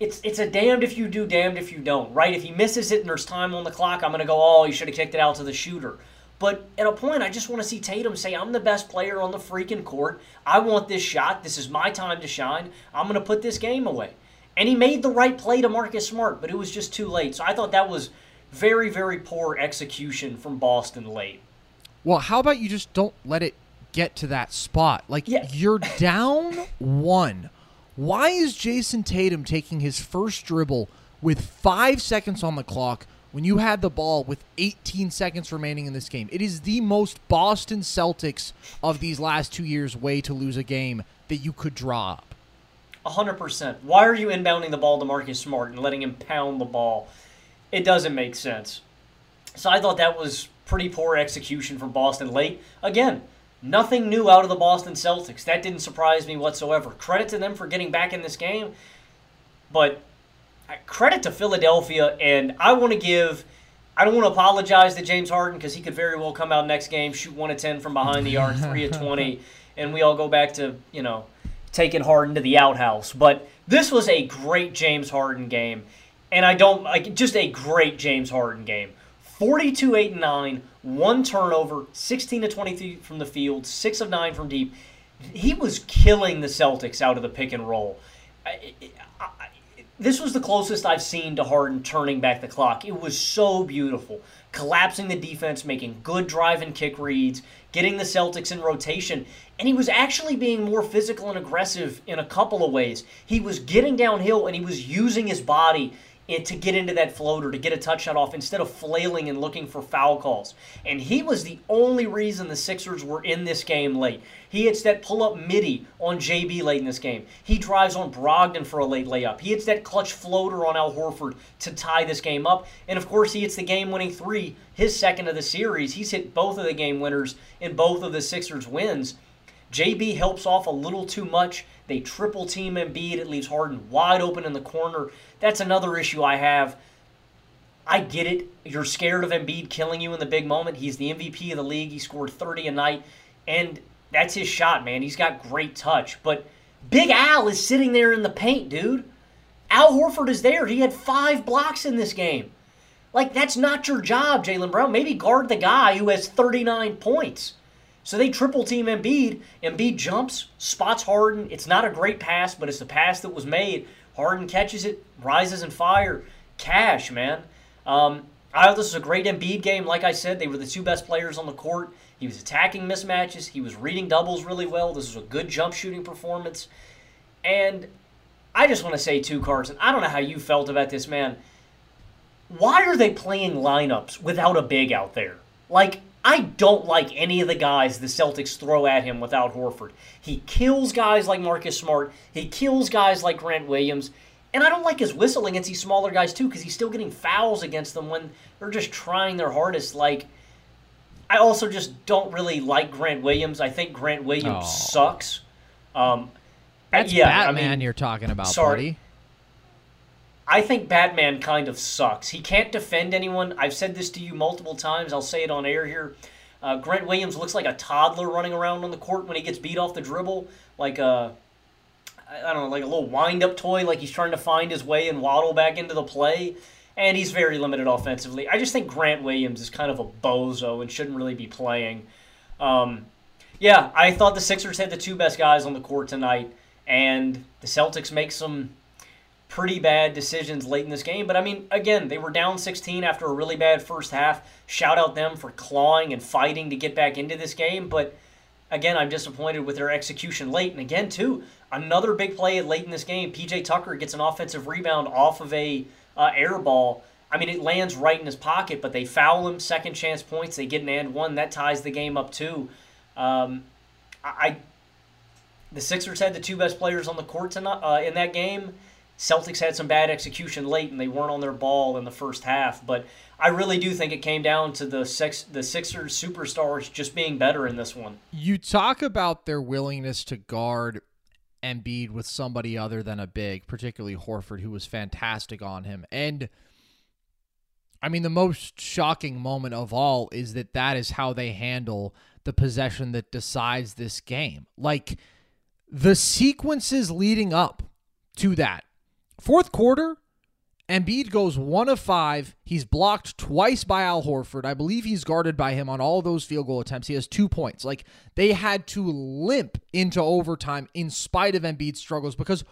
It's it's a damned if you do, damned if you don't, right? If he misses it and there's time on the clock, I'm going to go, oh, he should have kicked it out to the shooter. But at a point, I just want to see Tatum say, I'm the best player on the freaking court. I want this shot. This is my time to shine. I'm going to put this game away. And he made the right play to Marcus Smart, but it was just too late. So I thought that was very, very poor execution from Boston late. Well, how about you just don't let it get to that spot? Like, yeah. you're down one. Why is Jayson Tatum taking his first dribble with five seconds on the clock when you had the ball with 18 seconds remaining in this game? It is the most Boston Celtics of these last two years way to lose a game that you could draw up. 100%. Why are you inbounding the ball to Marcus Smart and letting him pound the ball? it doesn't make sense. So I thought that was pretty poor execution from Boston late. Again, nothing new out of the Boston Celtics. That didn't surprise me whatsoever. Credit to them for getting back in this game, but uh, credit to Philadelphia. And I want to give. I don't want to apologize to James Harden because he could very well come out next game, shoot one of ten from behind the arc, three of twenty, and we all go back to you know taking Harden to the outhouse. But this was a great James Harden game and I don't like just a great James Harden game. 42 8 and 9, one turnover, 16 to 23 from the field, 6 of 9 from deep. He was killing the Celtics out of the pick and roll. I, I, this was the closest I've seen to Harden turning back the clock. It was so beautiful. Collapsing the defense, making good drive and kick reads, getting the Celtics in rotation. And he was actually being more physical and aggressive in a couple of ways. He was getting downhill and he was using his body to get into that floater, to get a touch shot off instead of flailing and looking for foul calls. And he was the only reason the Sixers were in this game late. He hits that pull up midi on JB late in this game. He drives on Brogdon for a late layup. He hits that clutch floater on Al Horford to tie this game up. And of course, he hits the game winning three, his second of the series. He's hit both of the game winners in both of the Sixers' wins. JB helps off a little too much. They triple team Embiid. It leaves Harden wide open in the corner. That's another issue I have. I get it. You're scared of Embiid killing you in the big moment. He's the MVP of the league. He scored 30 a night, and that's his shot, man. He's got great touch. But Big Al is sitting there in the paint, dude. Al Horford is there. He had five blocks in this game. Like, that's not your job, Jaylen Brown. Maybe guard the guy who has 39 points. So they triple team Embiid. Embiid jumps, spots Harden. It's not a great pass, but it's the pass that was made. Harden catches it, rises and fire. Cash, man. Um, I thought this was a great Embiid game. Like I said, they were the two best players on the court. He was attacking mismatches. He was reading doubles really well. This was a good jump shooting performance. And I just want to say, too, Carson, I don't know how you felt about this, man. Why are they playing lineups without a big out there? Like, I don't like any of the guys the Celtics throw at him without Horford. He kills guys like Marcus Smart. He kills guys like Grant Williams. And I don't like his whistle against these smaller guys, too, because he's still getting fouls against them when they're just trying their hardest. Like, I also just don't really like Grant Williams. I think Grant Williams oh. sucks. Um, That's yeah, Batman I mean, you're talking about, sorry. buddy. I think Batman kind of sucks. He can't defend anyone. I've said this to you multiple times. I'll say it on air here. Uh, Grant Williams looks like a toddler running around on the court when he gets beat off the dribble, like a I don't know, like a little wind-up toy, like he's trying to find his way and waddle back into the play. And he's very limited offensively. I just think Grant Williams is kind of a bozo and shouldn't really be playing. Um, yeah, I thought the Sixers had the two best guys on the court tonight, and the Celtics make some pretty bad decisions late in this game. But I mean, again, they were down 16 after a really bad first half. Shout out them for clawing and fighting to get back into this game. But again, I'm disappointed with their execution late. And again, too, another big play late in this game. PJ Tucker gets an offensive rebound off of a uh, air ball. I mean, it lands right in his pocket, but they foul him. Second chance points. They get an and one. That ties the game up too. Um, I, the Sixers had the two best players on the court tonight, uh, in that game. Celtics had some bad execution late, and they weren't on their ball in the first half. But I really do think it came down to the six, the Sixers superstars just being better in this one. You talk about their willingness to guard Embiid with somebody other than a big, particularly Horford, who was fantastic on him. And I mean, the most shocking moment of all is that that is how they handle the possession that decides this game. Like the sequences leading up to that. Fourth quarter, Embiid goes one of five. He's blocked twice by Al Horford. I believe he's guarded by him on all those field goal attempts. He has two points. Like they had to limp into overtime in spite of Embiid's struggles because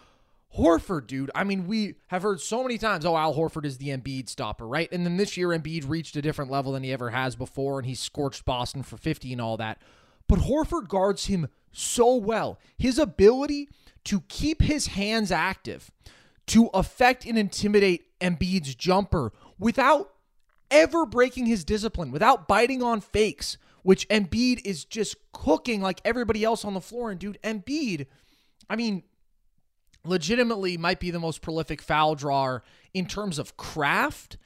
Horford, dude. I mean, we have heard so many times, oh, Al Horford is the Embiid stopper, right? And then this year, Embiid reached a different level than he ever has before, and he scorched Boston for 50 and all that. But Horford guards him so well. His ability to keep his hands active to affect and intimidate Embiid's jumper without ever breaking his discipline, without biting on fakes, which Embiid is just cooking like everybody else on the floor. And dude, Embiid, I mean, legitimately might be the most prolific foul drawer in terms of craft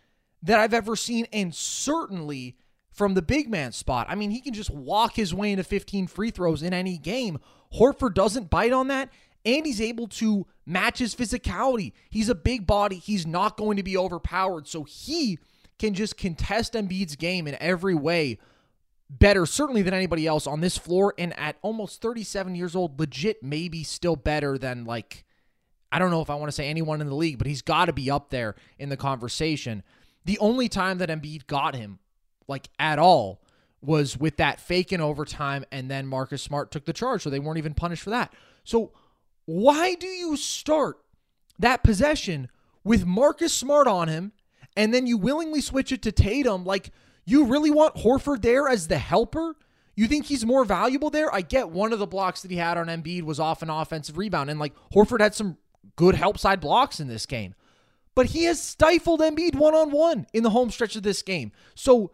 that I've ever seen, and certainly from the big man spot. I mean, he can just walk his way into 15 free throws in any game. Horford doesn't bite on that and he's able to match his physicality. He's a big body. He's not going to be overpowered. So he can just contest Embiid's game in every way better, certainly than anybody else on this floor. And at almost 37 years old, legit, maybe still better than like, I don't know if I want to say anyone in the league, but he's got to be up there in the conversation. The only time that Embiid got him, like at all, was with that fake in overtime, and then Marcus Smart took the charge, so they weren't even punished for that. So why do you start that possession with Marcus Smart on him and then you willingly switch it to Tatum? Like, you really want Horford there as the helper? You think he's more valuable there? I get one of the blocks that he had on Embiid was off an offensive rebound, and like Horford had some good help side blocks in this game. But he has stifled Embiid one on one in the home stretch of this game. So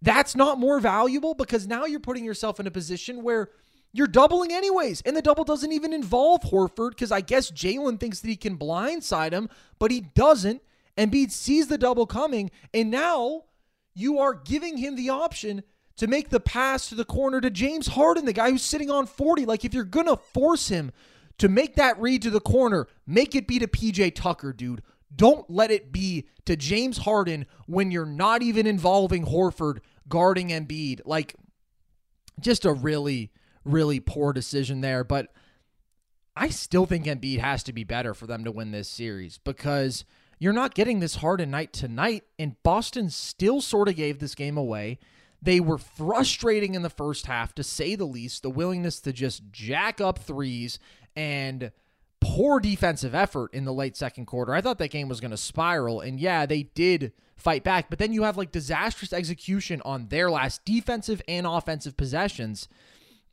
that's not more valuable because now you're putting yourself in a position where you're doubling anyways. And the double doesn't even involve Horford because I guess Jaylen thinks that he can blindside him, but he doesn't. Embiid sees the double coming, and now you are giving him the option to make the pass to the corner to James Harden, the guy who's sitting on 40. Like, if you're going to force him to make that read to the corner, make it be to PJ Tucker, dude. Don't let it be to James Harden when you're not even involving Horford guarding Embiid. Like, just a really, really poor decision there. But I still think Embiid has to be better for them to win this series because you're not getting this hard Harden night to night, and Boston still sort of gave this game away. They were frustrating in the first half, to say the least. The willingness to just jack up threes and poor defensive effort in the late second quarter. I thought that game was going to spiral. And yeah, they did fight back. But then you have like disastrous execution on their last defensive and offensive possessions.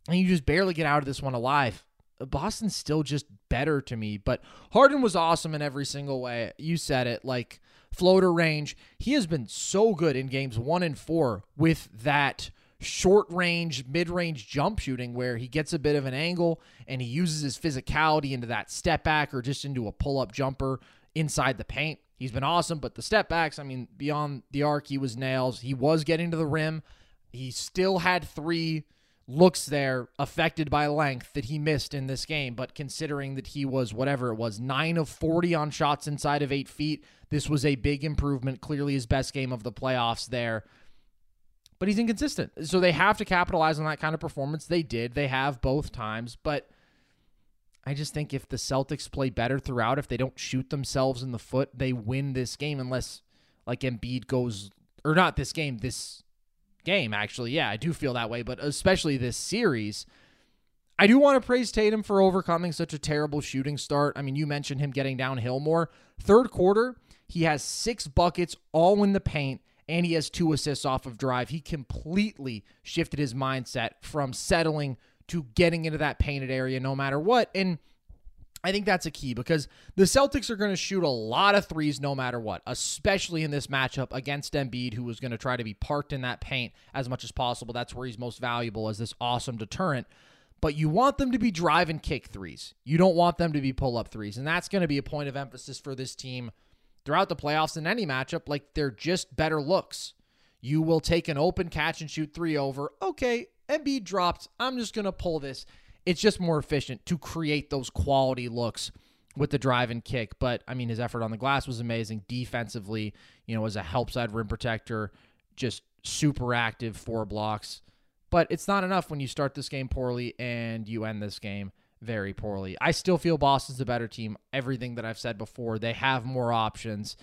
And you just barely get out of this one alive. Uh, Boston's still just better to me. But Harden was awesome in every single way. You said it. Like floater range. He has been so good in games one and four with that short range, mid range jump shooting where he gets a bit of an angle and he uses his physicality into that step back or just into a pull up jumper inside the paint. He's been awesome, but the step backs, I mean, beyond the arc, he was nails. He was getting to the rim. He still had three looks there affected by length that he missed in this game. But considering that he was whatever it was, nine of 40 on shots inside of eight feet, this was a big improvement. Clearly his best game of the playoffs there. But he's inconsistent. So they have to capitalize on that kind of performance. They did. They have both times. But I just think if the Celtics play better throughout, if they don't shoot themselves in the foot, they win this game unless like Embiid goes or not this game, this game, actually. Yeah, I do feel that way, but especially this series. I do want to praise Tatum for overcoming such a terrible shooting start. I mean, you mentioned him getting downhill more. Third quarter, he has six buckets all in the paint, and he has two assists off of drive. He completely shifted his mindset from settling to getting into that painted area no matter what. And I think that's a key because the Celtics are going to shoot a lot of threes no matter what, especially in this matchup against Embiid, who was going to try to be parked in that paint as much as possible. That's where he's most valuable as this awesome deterrent. But you want them to be drive and kick threes. You don't want them to be pull up threes. And that's going to be a point of emphasis for this team throughout the playoffs in any matchup. Like they're just better looks. You will take an open catch and shoot three over. Okay, Embiid dropped. I'm just going to pull this it's just more efficient to create those quality looks with the drive and kick. But I mean, his effort on the glass was amazing. Defensively, you know, as a help side rim protector, just super active, four blocks. But it's not enough when you start this game poorly and you end this game very poorly. I still feel Boston's the better team. Everything that I've said before, they have more options.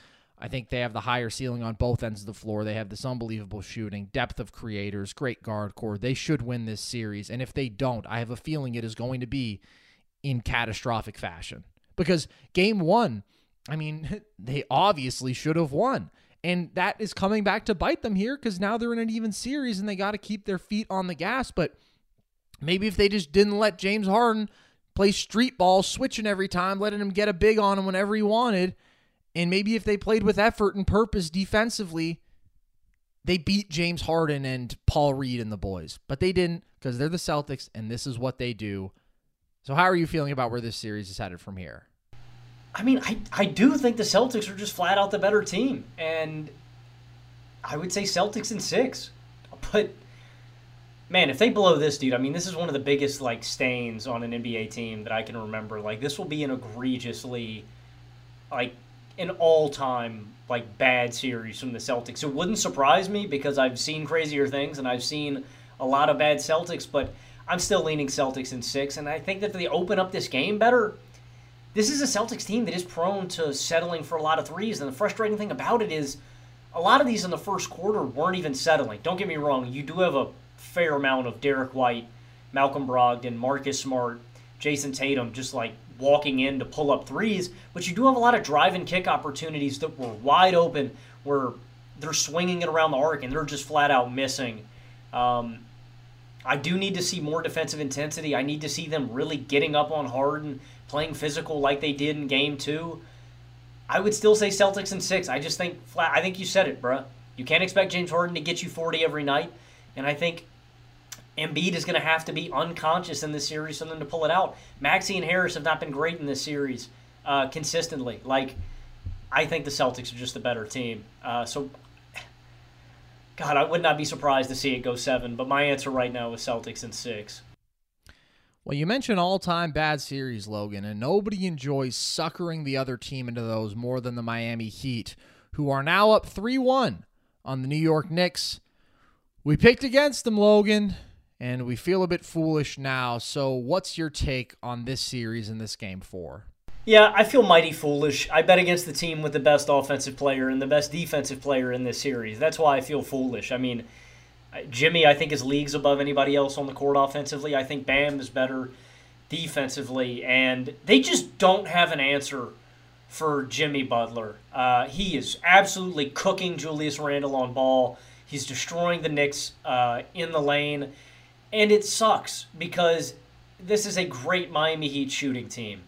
I think they have the higher ceiling on both ends of the floor. They have this unbelievable shooting, depth of creators, great guard core. They should win this series. And if they don't, I have a feeling it is going to be in catastrophic fashion. Because game one, I mean, they obviously should have won. And that is coming back to bite them here because now they're in an even series and they got to keep their feet on the gas. But maybe if they just didn't let James Harden play street ball, switching every time, letting him get a big on him whenever he wanted, and maybe if they played with effort and purpose defensively, they beat James Harden and Paul Reed and the boys. But they didn't because they're the Celtics and this is what they do. So, how are you feeling about where this series is headed from here? I mean, I, I do think the Celtics are just flat out the better team. And I would say Celtics in six. But man, if they blow this dude, I mean, this is one of the biggest like stains on an NBA team that I can remember. Like this will be an egregiously like an all-time like bad series from the Celtics. It wouldn't surprise me because I've seen crazier things and I've seen a lot of bad Celtics, but I'm still leaning Celtics in six. And I think that if they open up this game better, this is a Celtics team that is prone to settling for a lot of threes. And the frustrating thing about it is a lot of these in the first quarter weren't even settling. Don't get me wrong, you do have a fair amount of Derrick White, Malcolm Brogdon, Marcus Smart, Jayson Tatum just like walking in to pull up threes, but you do have a lot of drive and kick opportunities that were wide open where they're swinging it around the arc and they're just flat out missing. Um, I do need to see more defensive intensity. I need to see them really getting up on Harden, playing physical like they did in game two. I would still say Celtics in six. I just think flat. I think you said it, bruh. You can't expect James Harden to get you 40 every night. And I think Embiid is going to have to be unconscious in this series for them to pull it out. Maxey and Harris have not been great in this series uh, consistently. Like, I think the Celtics are just the better team. Uh, so, God, I would not be surprised to see it go seven. But my answer right now is Celtics in six. Well, you mentioned all time bad series, Logan, and nobody enjoys suckering the other team into those more than the Miami Heat, who are now up 3 1 on the New York Knicks. We picked against them, Logan, and we feel a bit foolish now. So, what's your take on this series in this game four? Yeah, I feel mighty foolish. I bet against the team with the best offensive player and the best defensive player in this series. That's why I feel foolish. I mean, Jimmy, I think, is leagues above anybody else on the court offensively. I think Bam is better defensively, and they just don't have an answer for Jimmy Butler. Uh, he is absolutely cooking Julius Randle on ball. He's destroying the Knicks uh, in the lane, and it sucks because this is a great Miami Heat shooting team.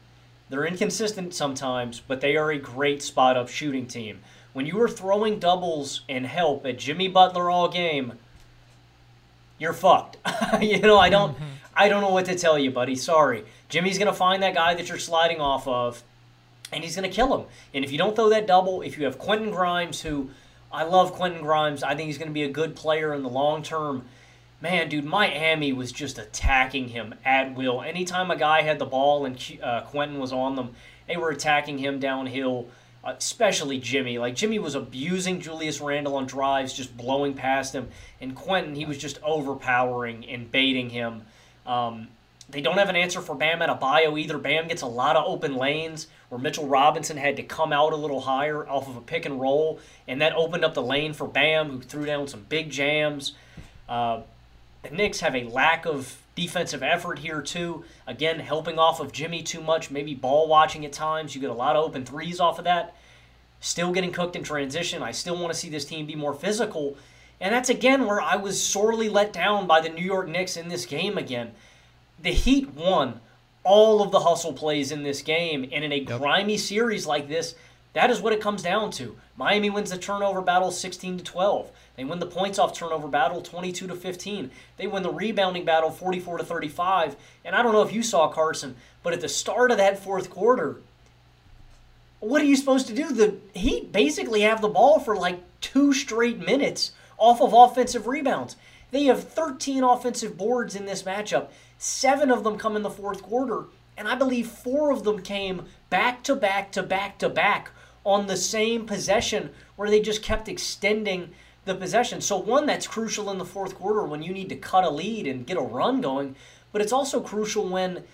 They're inconsistent sometimes, but they are a great spot up shooting team. When you are throwing doubles and help at Jimmy Butler all game, you're fucked. you know, I don't mm-hmm. I don't know what to tell you, buddy. Sorry. Jimmy's going to find that guy that you're sliding off of and he's going to kill him. And if you don't throw that double, if you have Quentin Grimes who I love Quentin Grimes. I think he's going to be a good player in the long term. Man, dude, Miami was just attacking him at will. Anytime a guy had the ball and uh, Quentin was on them, they were attacking him downhill, uh, especially Jimmy. Like, Jimmy was abusing Julius Randle on drives, just blowing past him. And Quentin, he was just overpowering and baiting him. Um, they don't have an answer for Bam Adebayo either. Bam gets a lot of open lanes where Mitchell Robinson had to come out a little higher off of a pick and roll, and that opened up the lane for Bam, who threw down some big jams. Uh, the Knicks have a lack of defensive effort here too. Again, helping off of Jimmy too much, maybe ball watching at times. You get a lot of open threes off of that. Still getting cooked in transition. I still want to see this team be more physical. And that's again where I was sorely let down by the New York Knicks in this game again the Heat won all of the hustle plays in this game. And in a yep. grimy series like this, that is what it comes down to. Miami wins the turnover battle 16 to 12. They win the points off turnover battle 22 to 15. They win the rebounding battle 44 to 35. And I don't know if you saw Carson, but at the start of that fourth quarter, what are you supposed to do? The Heat basically have the ball for like two straight minutes off of offensive rebounds. They have 13 offensive boards in this matchup. Seven of them come in the fourth quarter, and I believe four of them came back to back to back to back on the same possession where they just kept extending the possession. So, one, that's crucial in the fourth quarter when you need to cut a lead and get a run going, but it's also crucial when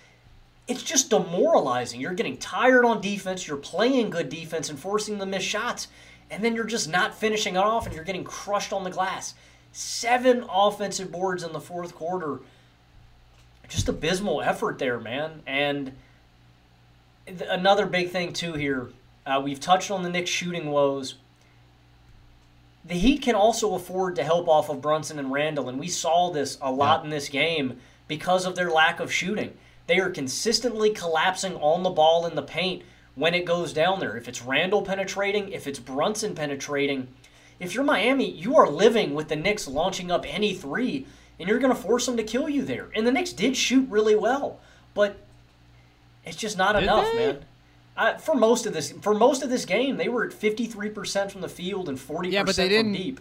it's just demoralizing. You're getting tired on defense, you're playing good defense and forcing the missed shots, and then you're just not finishing it off and you're getting crushed on the glass. Seven offensive boards in the fourth quarter just abysmal effort there, man. And th- another big thing too here, uh, we've touched on the Knicks shooting woes. The Heat can also afford to help off of Brunson and Randle, and we saw this a lot yeah. in this game because of their lack of shooting. They are consistently collapsing on the ball in the paint when it goes down there. If it's Randle penetrating, if it's Brunson penetrating, if you're Miami, you are living with the Knicks launching up any three and you're going to force them to kill you there. And the Knicks did shoot really well, but it's just not did enough, they? man. I, for most of this, for most of this game, they were at 53% from the field and 40% yeah, but they didn't, deep.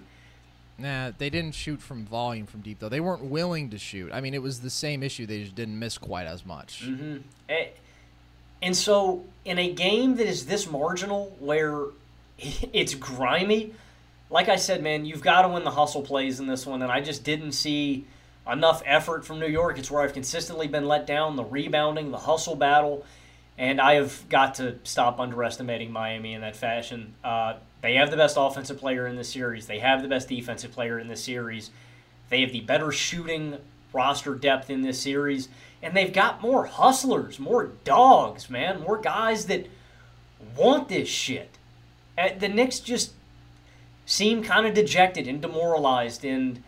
Nah, they didn't shoot from volume from deep though. They weren't willing to shoot. I mean, it was the same issue. They just didn't miss quite as much. Mm-hmm. And so, in a game that is this marginal, where it's grimy, like I said, man, you've got to win the hustle plays in this one, and I just didn't see enough effort from New York. It's where I've consistently been let down the rebounding, the hustle battle, and I have got to stop underestimating Miami in that fashion. Uh, they have the best offensive player in the series, they have the best defensive player in the series, they have the better shooting roster depth in this series, and they've got more hustlers, more dogs, man, more guys that want this shit. Uh, the Knicks just seem kind of dejected and demoralized. And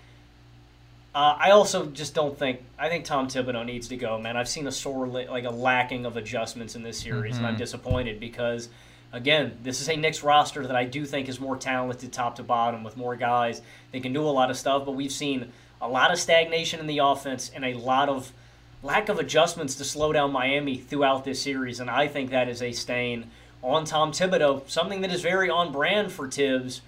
uh, I also just don't think I think Tom Thibodeau needs to go, man. I've seen a sore like a lacking of adjustments in this series, mm-hmm. and I'm mm-hmm. disappointed because again, this is a Knicks roster that I do think is more talented top to bottom with more guys. They can do a lot of stuff, but we've seen a lot of stagnation in the offense and a lot of lack of adjustments to slow down Miami throughout this series, and I think that is a stain on Tom Thibodeau, something that is very on brand for Thibs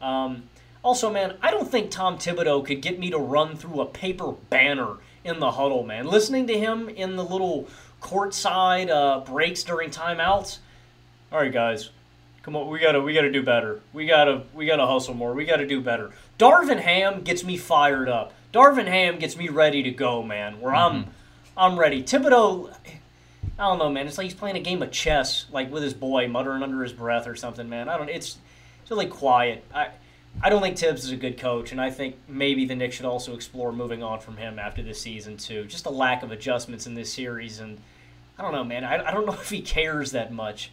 um, also, man, I don't think Tom Thibodeau could get me to run through a paper banner in the huddle, man. Listening to him in the little courtside uh, breaks during timeouts. All right, guys, come on, we gotta we gotta do better. We gotta we gotta hustle more. We gotta do better. Darvin Ham gets me fired up. Darvin Ham gets me ready to go, man. Where mm-hmm. I'm I'm ready. Thibodeau. I don't know, man. It's like he's playing a game of chess, like with his boy, muttering under his breath or something, man. I don't. It's it's really quiet. I I don't think Thibs is a good coach, and I think maybe the Knicks should also explore moving on from him after this season too. Just a lack of adjustments in this series, and I don't know, man. I, I don't know if he cares that much.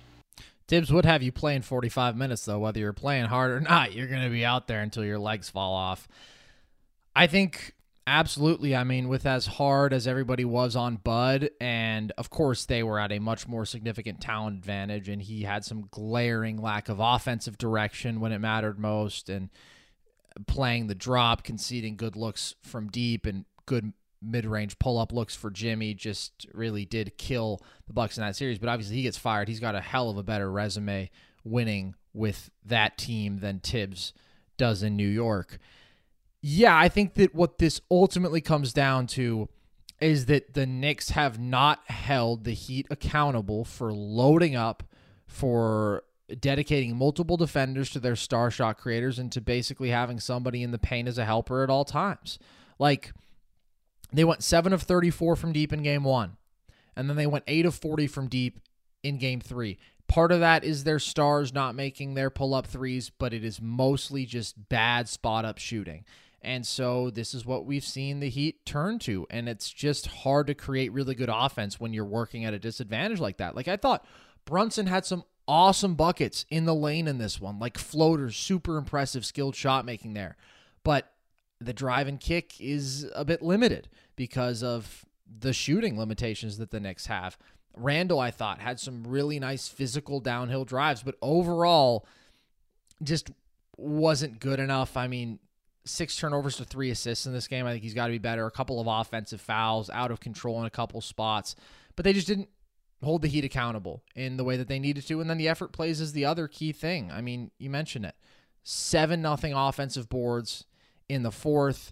Thibs would have you playing 45 minutes though, whether you're playing hard or not. You're going to be out there until your legs fall off. I think Absolutely. I mean, with as hard as everybody was on Bud, and of course they were at a much more significant talent advantage, and he had some glaring lack of offensive direction when it mattered most, and playing the drop, conceding good looks from deep, and good mid-range pull-up looks for Jimmy just really did kill the Bucks in that series. But obviously, he gets fired. He's got a hell of a better resume winning with that team than Thibs does in New York yeah, I think that what this ultimately comes down to is that the Knicks have not held the Heat accountable for loading up, for dedicating multiple defenders to their star shot creators, and to basically having somebody in the paint as a helper at all times. Like, they went 7 of 34 from deep in game one, and then they went 8 of 40 from deep in game three. Part of that is their stars not making their pull up threes, but it is mostly just bad spot up shooting. And so this is what we've seen the Heat turn to. And it's just hard to create really good offense when you're working at a disadvantage like that. Like I thought Brunson had some awesome buckets in the lane in this one, like floaters, super impressive skilled shot making there. But the drive and kick is a bit limited because of the shooting limitations that the Knicks have. Randle, I thought, had some really nice physical downhill drives, but overall, just wasn't good enough. I mean, six turnovers to three assists in this game. I think he's got to be better. A couple of offensive fouls, out of control in a couple spots, but they just didn't hold the Heat accountable in the way that they needed to. And then the effort plays is the other key thing. I mean, you mentioned it. Seven nothing offensive boards in the fourth.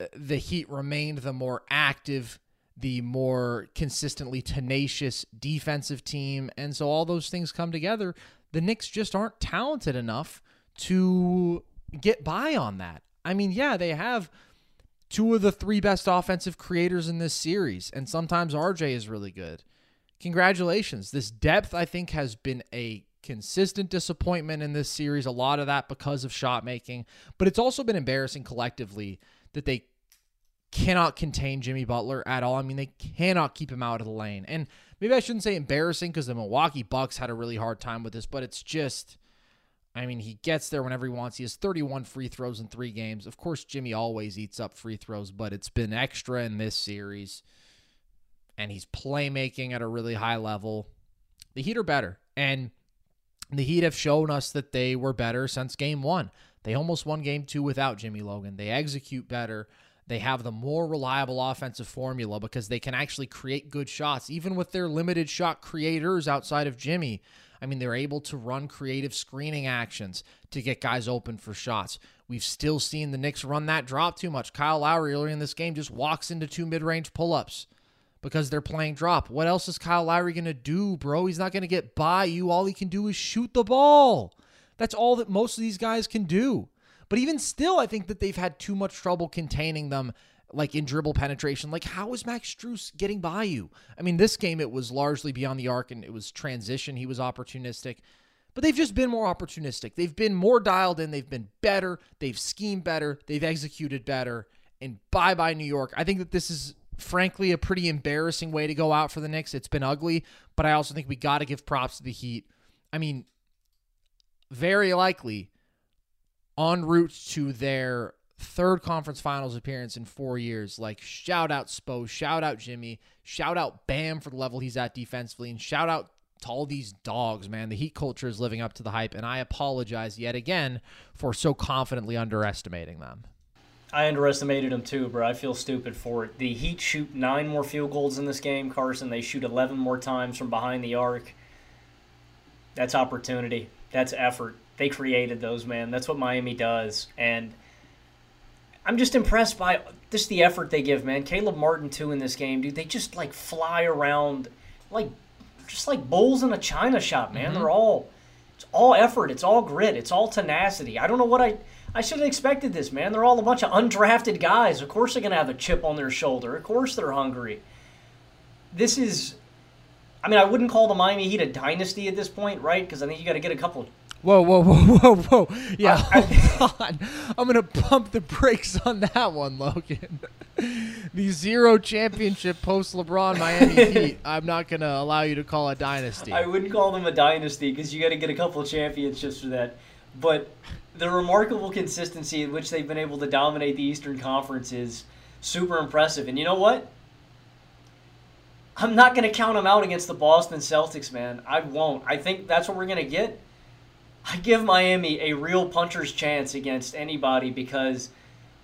Uh, the Heat remained the more active, the more consistently tenacious defensive team. And so all those things come together. The Knicks just aren't talented enough to get by on that. I mean, yeah, they have two of the three best offensive creators in this series, and sometimes RJ is really good. Congratulations. This depth, I think, has been a consistent disappointment in this series. A lot of that because of shot making, but it's also been embarrassing collectively that they cannot contain Jimmy Butler at all. I mean, they cannot keep him out of the lane. And maybe I shouldn't say embarrassing because the Milwaukee Bucks had a really hard time with this, but it's just I mean, he gets there whenever he wants. He has 31 free throws in three games. Of course, Jimmy always eats up free throws, but it's been extra in this series. And he's playmaking at a really high level. The Heat are better. And the Heat have shown us that they were better since game one. They almost won game two without Jimmy Logan. They execute better. They have the more reliable offensive formula because they can actually create good shots, even with their limited shot creators outside of Jimmy. I mean, they're able to run creative screening actions to get guys open for shots. We've still seen the Knicks run that drop too much. Kyle Lowry earlier in this game just walks into two mid range pull ups because they're playing drop. What else is Kyle Lowry going to do, bro? He's not going to get by you. All he can do is shoot the ball. That's all that most of these guys can do. But even still, I think that they've had too much trouble containing them like in dribble penetration. Like, how is Max Strus getting by you? I mean, this game it was largely beyond the arc and it was transition. He was opportunistic. But they've just been more opportunistic. They've been more dialed in. They've been better. They've schemed better. They've executed better. And bye bye, New York. I think that this is, frankly, a pretty embarrassing way to go out for the Knicks. It's been ugly, but I also think we got to give props to the Heat. I mean, very likely en route to their third conference finals appearance in four years. Like, shout out Spo, shout out Jimmy, shout out Bam for the level he's at defensively, and shout out to all these dogs, man. The Heat culture is living up to the hype, and I apologize yet again for so confidently underestimating them. I underestimated them too, bro. I feel stupid for it. The Heat shoot nine more field goals in this game, Carson. They shoot 11 more times from behind the arc. That's opportunity. That's effort. They created those, man. That's what Miami does. And I'm just impressed by just the effort they give, man. Caleb Martin too in this game, dude. They just like fly around like just like bulls in a china shop, man. Mm-hmm. They're all it's all effort, it's all grit, it's all tenacity. I don't know what I I should have expected this, man. They're all a bunch of undrafted guys. Of course they're gonna have a chip on their shoulder. Of course they're hungry. This is I mean, I wouldn't call the Miami Heat a dynasty at this point, right? Because I think you got to get a couple Whoa, whoa, whoa, whoa, whoa. Yeah, uh, hold on. I'm going to pump the brakes on that one, Logan. the zero championship post LeBron Miami Heat, I'm not going to allow you to call a dynasty. I wouldn't call them a dynasty because you got to get a couple of championships for that. But the remarkable consistency in which they've been able to dominate the Eastern Conference is super impressive. And you know what? I'm not going to count them out against the Boston Celtics, man. I won't. I think that's what we're going to get. I give Miami a real puncher's chance against anybody because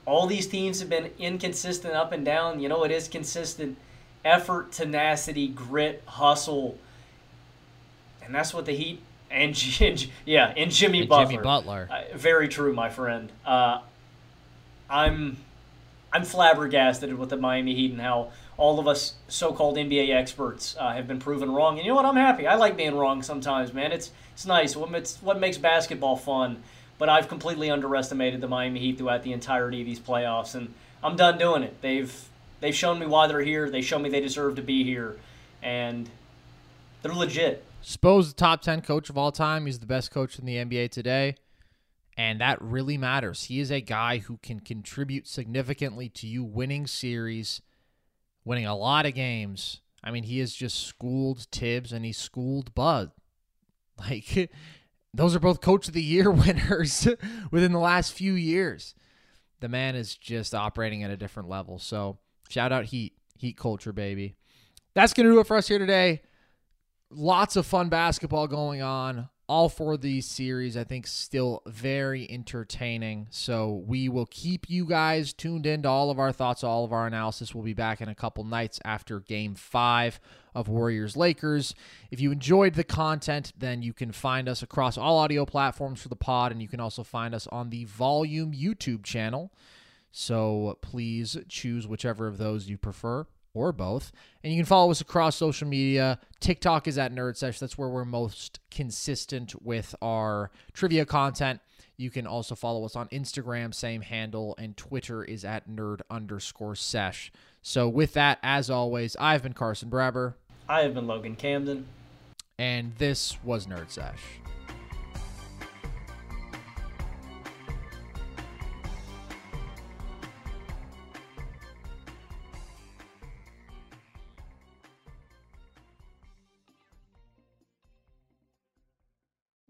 all these teams have been inconsistent up and down. You know, it is consistent effort, tenacity, grit, hustle. And that's what the Heat and, and yeah, and Jimmy And Butler. Jimmy Butler. Uh, very true, my friend. Uh, I'm I'm flabbergasted with the Miami Heat and how all of us so-called NBA experts uh, have been proven wrong. And you know what? I'm happy. I like being wrong sometimes, man. It's it's nice. What it's what makes basketball fun. But I've completely underestimated the Miami Heat throughout the entirety of these playoffs, and I'm done doing it. They've they've shown me why they're here. They show me they deserve to be here, and they're legit. Spo's the top 10 coach of all time. He's the best coach in the NBA today. And that really matters. He is a guy who can contribute significantly to you winning series, winning a lot of games. I mean, he has just schooled Thibs and he schooled Bud. Like, those are both coach of the year winners within the last few years. The man is just operating at a different level. So, shout out Heat, Heat culture, baby. That's going to do it for us here today lots of fun basketball going on. All four of these series, I think, still very entertaining. So we will keep you guys tuned in to all of our thoughts, all of our analysis. We'll be back in a couple nights after game five of Warriors Lakers. If you enjoyed the content, then you can find us across all audio platforms for the pod, and you can also find us on the Volume YouTube channel. So please choose whichever of those you prefer or both. And you can follow us across social media. TikTok is at Nerd Sesh. That's where we're most consistent with our trivia content. You can also follow us on Instagram, same handle, and Twitter is at nerd underscore sesh. So with that, as always, I've been Carson Breber. I have been Logan Camden. And this was Nerd Sesh.